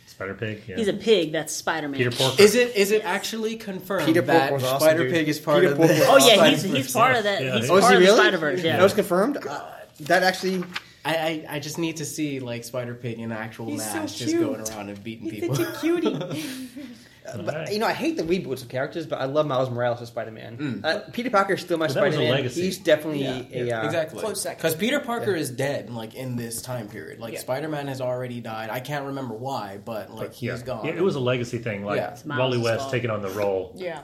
Spider Pig. Yeah. He's a pig. That's Spider Man. Peter Porker. Is it is it actually confirmed Peter that awesome, Spider dude. Pig is part Peter of Porker the? Oh yeah, he's he's part of that. Yeah, he's Oh, part he of the really? Spider Verse. Yeah. That was confirmed. Uh, that actually. I, I I just need to see like Spider Pig in actual He's so just going around and beating he's people. such a cutie. But Alright. you know, I hate the reboots of characters, but I love Miles Morales as Spider-Man. Uh, Peter Parker is still my Well, that was a Spider-Man. legacy. He's definitely Yeah, a uh, exactly. Close second. Because Peter Parker is dead, like in this time period. Like Yeah. Spider Man has already died. I can't remember why, but like he's yeah. gone. Yeah, it was a legacy thing. Like Yeah. Wally West fault. taking on the role. yeah,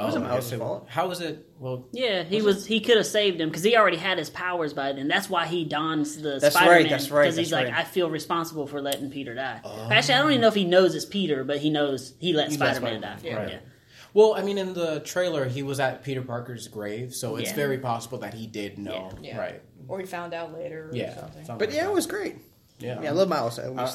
Oh, wasn't I Miles' fault. How was it? Well, Yeah, he was. He could have saved him because he already had his powers by then. That's why he dons the That's Spider right, that's right, Because he's that's like. I feel responsible for letting Peter die. Oh. Actually, I don't even know if he knows it's Peter, but he knows he let He let Spider Man die. Spider-Man, Yeah. right. well, I mean, in the trailer, he was at Peter Parker's grave, so it's Yeah. very possible that he did know. Yeah. Right. or he found out later. Or Yeah. something. something But like yeah, that. it was great. Yeah. Yeah, I love Miles at uh,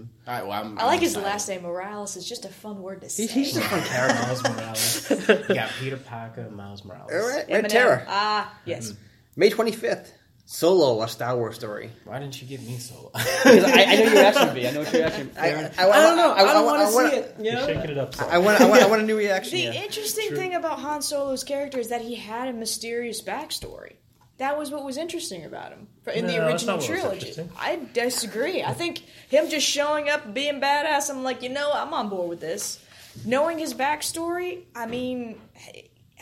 least. All right, well, I'm, I like I'm his excited. last name Morales. It's just a fun word to say. he's, he's just a fun character. Miles Morales. you got Peter Parker, Miles Morales. All right, Eminem. Red Terror, Ah, yes. May twenty fifth. Solo, a Star Wars story. Why didn't you give me solo? 'Cause I, I know you're asking me. I know what you're asking. I, I, I don't know. I, don't want want to see it. You You're know? shaking it up. So. I want. I want. I want a new reaction. The yeah. interesting thing about Han Solo's character is that he had a mysterious backstory. That was what was interesting about him in the No, that's original not what was trilogy. I disagree. I think him just showing up, being badass, I'm like, you know, I'm on board with this. Knowing his backstory, I mean,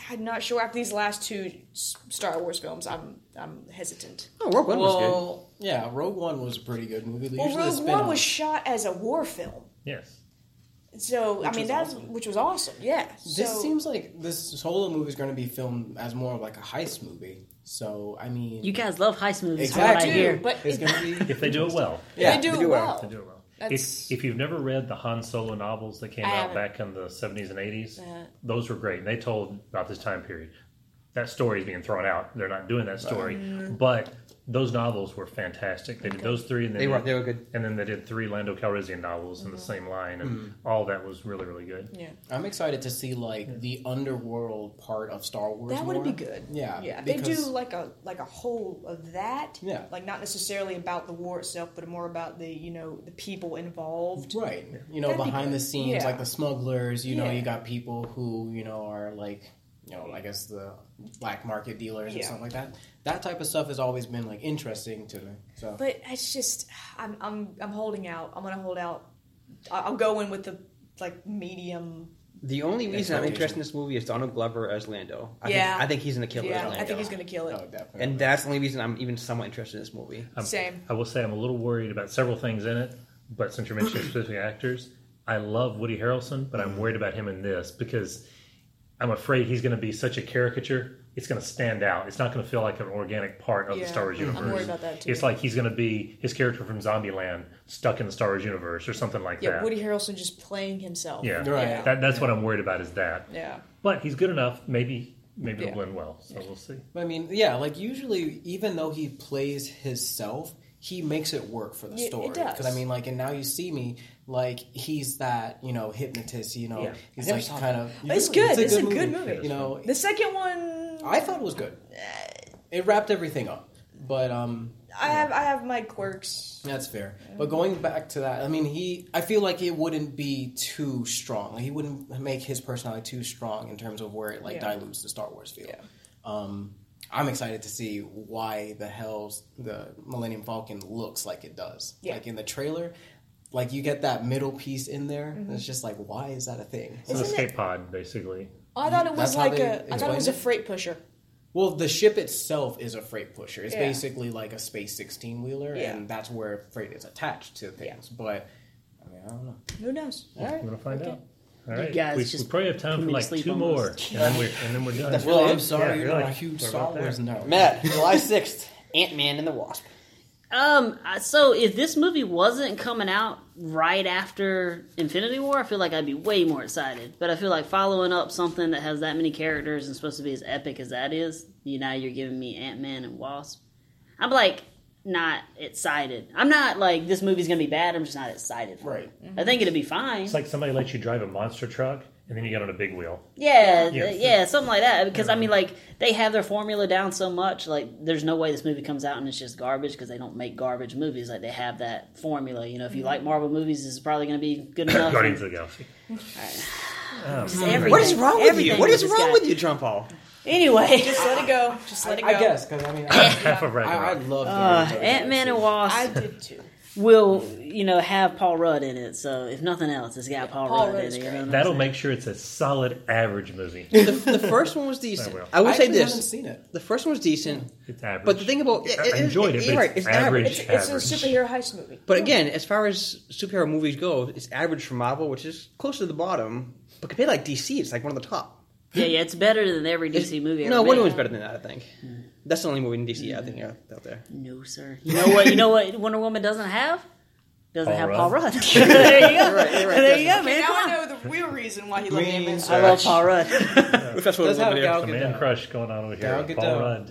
I'm not sure after these last two Star Wars films. I'm I'm hesitant. Oh, Rogue One was good. Yeah, Rogue One was a pretty good movie. Well, Rogue One spin-off- was shot as a war film, yes. so I mean was that's awesome. which was awesome. Yeah, This so, seems like this solo movie is going to be filmed as more of like a heist movie. So I mean, You guys love heist movies, from what I but it's it- going to be If they do it well. yeah, they do, they it well. well. They do it well. If, if you've never read the Han Solo novels that came I out haven't. back in the 70s and 80s, Uh, those were great. And they told about this time period. That story is being thrown out. They're not doing that story. But those novels were fantastic. They did those three, and then They were. They were good. and then they did three Lando Calrissian novels in the mm-hmm. same line, and mm-hmm. all that was really, really good. yeah. I'm excited to see like the underworld part of Star Wars. That would be good. Yeah, yeah. They do like a like a whole of that. Yeah. like not necessarily about the war itself, but more about the you know the people involved. Right. You know, That'd behind good. the scenes, Yeah. like the smugglers, you know, Yeah. you got people who, you know, are like, you know, I guess the black market dealers Yeah. and stuff like that. That type of stuff has always been like interesting to me. So But it's just I'm I'm I'm holding out. I'm gonna hold out. I- I'll go in with the like medium. The only reason I'm interested in this movie is Donald Glover as Lando. I Yeah. think, I think he's gonna kill it Yeah, Lando. I think he's gonna kill it. oh, definitely. and that's the only reason I'm even somewhat interested in this movie. I'm- Same. I will say I'm a little worried about several things in it, but since you're mentioning specific actors, I love Woody Harrelson, but I'm worried about him in this because I'm afraid he's going to be such a caricature. It's going to stand out. It's not going to feel like an organic part of Yeah, the Star Wars I'm universe. worried about that, too. It's like he's going to be his character from Zombieland stuck in the Star Wars universe or something like Yeah, that. Woody Harrelson just playing himself. yeah, Right. Yeah. That, that's what I'm worried about is that. Yeah. But he's good enough. Maybe maybe Yeah. it'll blend well. So we'll see. I mean, yeah, like usually, even though he plays himself, he makes it work for the Yeah, it story. does. Because I mean, like, and now you see me, like, he's that you know hypnotist. You know, Yeah. he's like kind of. It's good. It's a good movie. You know, The second one, I thought it was good. It wrapped everything up, but um, I have I have my quirks. That's fair. But going back to that, I mean, he. I feel like it wouldn't be too strong. Like, he wouldn't make his personality too strong in terms of where it like Yeah. dilutes the Star Wars feel. Yeah. Um, I'm excited to see why the hell the Millennium Falcon looks like it does. Yeah. Like in the trailer, like you get that middle piece in there. and It's just like, why is that a thing? It's an Isn't escape it- pod, basically. I thought it was That's like a. I thought it explained was a freight pusher. Well, the ship itself is a freight pusher. It's Yeah. basically like a space sixteen wheeler, Yeah. and that's where freight is attached to things. But I mean, I don't know. Who knows? All right. I'm gonna find Okay. out. All right, guys we, just we probably have time for like sleep two more, and then we're and then we're done. That's Well, really I'm sorry, Yeah, you're you're not a like- huge we're Star Wars nerd. Matt, July sixth, Ant Man and the Wasp. Um, so if this movie wasn't coming out right after Infinity War, I feel like I'd be way more excited. But I feel like following up something that has that many characters and supposed to be as epic as that is, you know, you're giving me Ant Man and Wasp. I'm like not excited. I'm not like this movie's gonna be bad. I'm just not excited for Right. it. I think it'll be fine. It's like somebody lets you drive a monster truck, and then you get on a big wheel. Yeah, Yeah. yeah, something like that. Because I mean, like they have their formula down so much. Like, there's no way this movie comes out and it's just garbage because they don't make garbage movies. Like they have that formula. You know, if you like Marvel movies, this is probably going to be good enough. Guardians of the Galaxy. Just everything- What is wrong with you? What is wrong guy. with you, Trump Paul? Anyway, Just let it go. Just let it go. I guess because I mean, I, half of I, I love uh, Guardians of the Ant Man and Galaxy. Wasp I did too. Will, you know, have Paul Rudd in it. So if nothing else, it's got Paul, Paul Rudd, Rudd in it. You know That'll make sure it's a solid average movie. The, the first one was decent. I will. I will I say actually haven't this: seen it. the first one was decent. It's average. But the thing about I it- it- enjoyed it, you're but right, it's it's average. average. It's, it's a superhero heist movie. But again, as far as superhero movies go, it's average for Marvel, which is close to the bottom. But compared to like DC, it's like one of the top. Yeah, yeah, it's better than every It's- DC movie. Ever No, made. Wonder Woman's better than that. I think hmm. That's the only movie in DC I think out out there. No, sir. You know what? You know what? Wonder Woman doesn't have. Doesn't Paul have Rudd. Paul Rudd. there you go. You're right, you're right, there you go, man. now Come I on. know the real reason why he loved Green Ant-Man. Sarah. I love Paul Rudd. If that's what Does it have was, Gal the man Gadot. crush going on over here. Gal Paul Gadot. Rudd.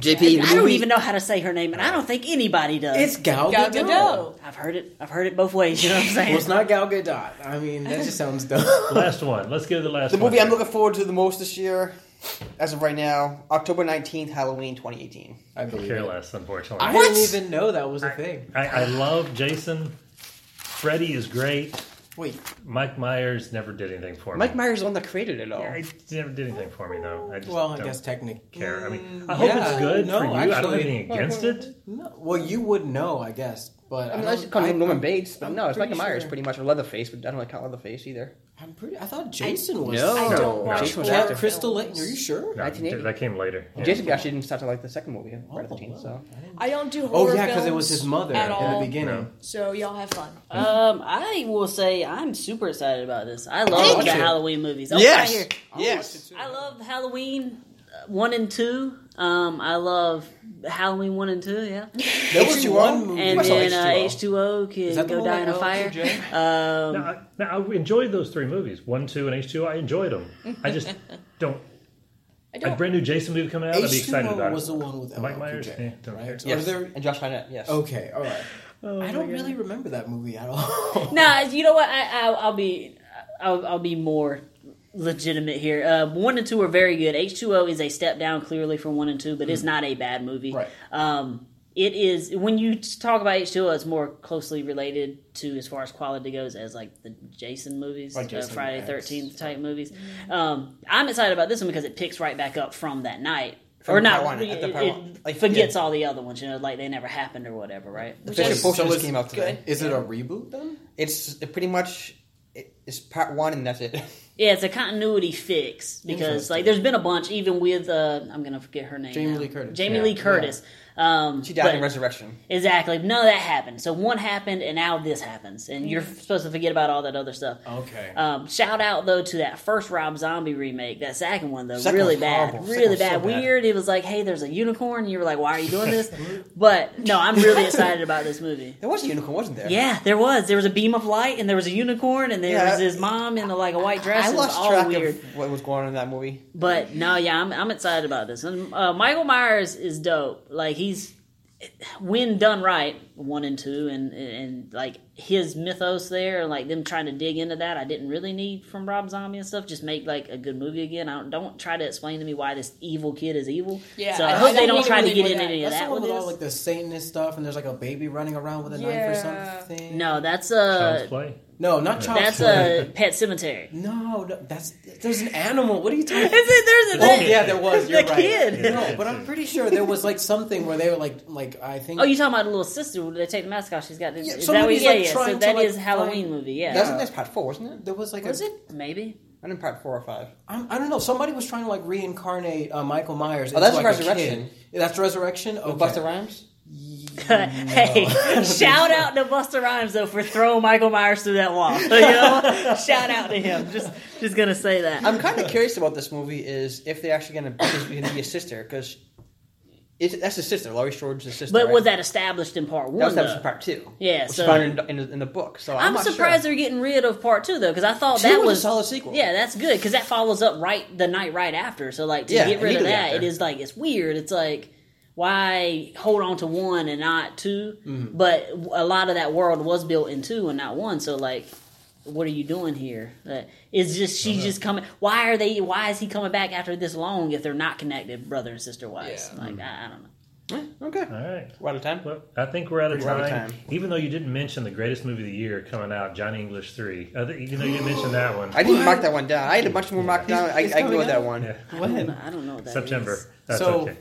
JP, the I don't movie- even know how to say her name, and I don't think anybody does. It's Gal, Gal Gadot. Gadot. I've heard it. I've heard it both ways. You know what I'm saying? Well, it's not Gal Gadot. I mean, that just sounds dumb. Last one. Let's get to the last one. The one. movie I'm looking forward to the most this year, as of right now, October 19th, Halloween 2018. I believe Care it. less, unfortunately. I What? didn't even know that was a thing. I, I love Jason. Freddy is great. Wait, Mike Myers never did anything for me. Mike Myers is the one that created it all. Yeah, he never did anything for me though. I just well, I don't guess technically. care. I mean, I hope yeah, it's good no, for you. I don't have actually- anything against it. No, well, you would know, I guess, but I mean, I I don't- call him Norman Bates, but I'm no, it's pretty Michael Myers pretty much, or Leatherface, but I don't like count Leatherface either. I'm pretty. I thought Jason was. No. I don't watch Jason was horror after. Crystal Lake. Are you sure? No, 1980. that came later. Yeah. Jason actually didn't start to like the second movie, Oh, right at the teen, so. I don't do Oh yeah, because it was his mother at in the beginning. No. So y'all have fun. Um, I will say I'm super excited about this. I love Thank the you. Halloween movies. Oh, Yes! right here. Yes! I love Halloween uh, one and two. Um, I love Halloween one and two. Yeah, There was H2O? one movie. and then uh, H2O. H two O Is can go die in a fire. Um, Now, I, now, I enjoyed those three movies, one, two, and H two. I enjoyed them. I just don't. I don't. A brand new Jason movie coming out, I'd be excited H2O about was it. the one with Mike LL Myers? Cool J, Yeah, right? care. Or Yes. there- And Josh Hartnett, yes. Okay, all right. Oh I don't really remember that movie at all. Nah, you know what? I, I'll, I'll be, I'll, I'll be more legitimate here. Uh, one and two are very good. H two O is a step down clearly from one and two, but it's not a bad movie. Right. Um, it is when you talk about H two O, it's more closely related to as far as quality goes as like the Jason movies, Like uh, Friday Thirteenth type movies. Um, I'm excited about this one because it picks right back up from that night. From or not, one, it, at the it- it. Like, forgets yeah. all the other ones, you know, like they never happened or whatever, right? The official is- poster so just came out today. Is it a reboot then? It's pretty much, it's part one and that's it. Yeah, it's a continuity fix because like there's been a bunch even with uh I'm gonna forget her name. Jamie now. Lee Curtis. Jamie Yeah, Lee Curtis. Um, She died but- in Resurrection. Exactly. None of that happened. So one happened, and now this happens, and you're supposed to forget about all that other stuff. Okay. Um, shout out though to that first Rob Zombie remake. That second one though, Second really bad, horrible. Really one's so bad. bad. Weird. It was like, hey, there's a unicorn. And you were like, why are you doing this? but no, I'm really excited about this movie. There was a unicorn, wasn't there? Yeah, there was. There was a beam of light, and there was a unicorn, and there Yeah. was his mom in a, like a white dress. I It was lost all track weird. of what was going on in that movie. But no, yeah, I'm I'm excited about this. And uh, Michael Myers is dope. Like he's when done right, one and two, and and like his mythos there, like them trying to dig into that, I didn't really need from Rob Zombie and stuff. Just make like a good movie again. I don't, don't try to explain to me why this evil kid is evil. Yeah, so I, I- hope they don't don't try to get want into that. any of That's that the one with with all like the Satanist stuff, and there's like a baby running around with a knife or something. No, that's Child's uh Play. No, not Child's That's Play. a pet cemetery. No, no, that's there's an animal. What are you talking? Is it? There's a Oh that- yeah, there was. You're the right. kid. No, but I'm pretty sure there was like something where they were like, like I think. Oh, you talking about the little sister? Where they take the mask off? She's got. Yeah, is that what, somebody's, yeah, like, yeah. So to, that like, is Halloween find- movie. Yeah. That's, that's part four, wasn't it? There was like was a, it? Maybe. I didn't part four or five. I'm, I don't know. Somebody was trying to like reincarnate uh, Michael Myers. Oh, that's into, like, a Resurrection. kid. That's resurrection. Okay. Busta Rhymes. hey, shout out to Busta Rhymes though for throwing Michael Myers through that wall. You know, shout out to him. Just, just gonna say that. I'm kind of curious about this movie. Is if they're actually going to be a sister because that's his sister. Laurie Strode's his sister. but right? was that established in part one? that was though? established in part two? Yeah, which so- found in, in, the- in the book. So I'm, I'm not surprised sure. they're getting rid of part two though, because I thought Two that was a was solid sequel. Yeah, that's good because that follows up right the night right after. So like to Yeah, get rid of that, after. it is like it's weird. It's like why hold on to one and not 2 Mm-hmm. But a lot of that world was built in two and not one. So like, what are you doing here? Uh, it's just she's just coming. Why are they? Why is he coming back after this long if they're not connected, brother and sister wise? Yeah. Like I, I don't know. Okay. All right. We're out of time. Well, I think we're out of We're out time. of time. Even though you didn't mention the greatest movie of the year coming out, Johnny English Three. I think, even though you didn't mention that one. I didn't mark that one down. I had a bunch more marked down. I, I it's can go with that one. yeah, When? I don't know what that September. is. That's So- okay.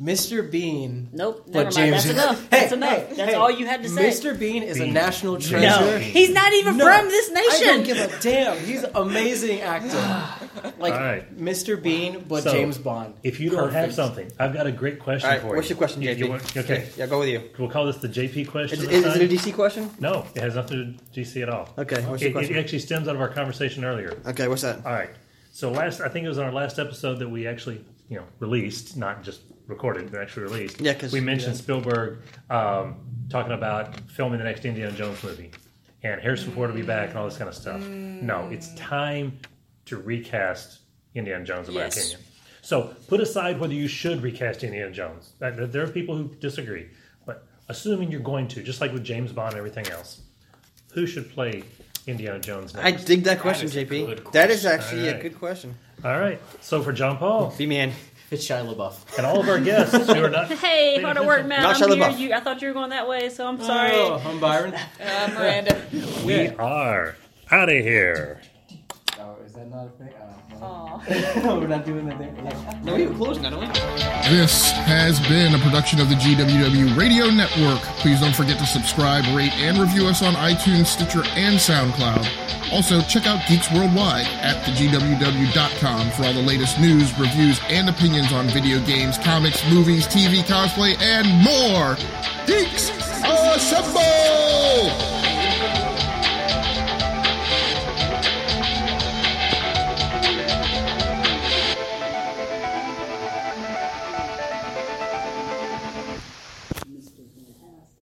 Mr. Bean. Nope, But never mind. James- That's enough. Hey, That's enough. hey, That's hey. all you had to say. Mr. Bean is a Bean. national treasure. No, he's not even No, from this I nation. don't give a damn. He's an amazing actor. Like All right. Mr. Bean, but So, James Bond. If you don't have Perfect. something, I've got a great question All right. for you. What's your question, You- JP? you want- okay. Yeah, go with you. We'll call this the JP question. Is, this is, is it a DC question? No, it has nothing to do with DC at all. Okay, what's It, your question? it actually stems out of our conversation earlier. Okay, what's that? All right. So last, I think it was on our last episode that we actually, you know, released, not just recorded, but actually released. Yeah, 'cause- we mentioned yeah. Spielberg um, talking about filming the next Indiana Jones movie, and Harrison Ford will be back and all this kind of stuff. No, it's time to recast Indiana Jones, in my opinion. So put aside whether you should recast Indiana Jones. There are people who disagree, but assuming you're going to, just like with James Bond and everything else, who should play Indiana Jones next? I dig that question, a JP. good That is actually All right. a good question. All right. So for John Paul B man. It's Shia LaBeouf. and all of our guests who are not Hey, paying hard to work, attention, man. Not I'm Shia here. LaBeouf. You, I thought you were going that way, so I'm sorry. Oh, I'm Byron. Uh, Miranda. We are out of here. oh, is that not a thing? Aw. We're not doing that thing. No, we were closing that, aren't we? This has been a production of the GWW Radio Network. Please don't forget to subscribe, rate, and review us on iTunes, Stitcher, and SoundCloud. Also, check out Geeks Worldwide at thegww.com for all the latest news, reviews, and opinions on video games, comics, movies, TV, cosplay, and more. Geeks, assemble!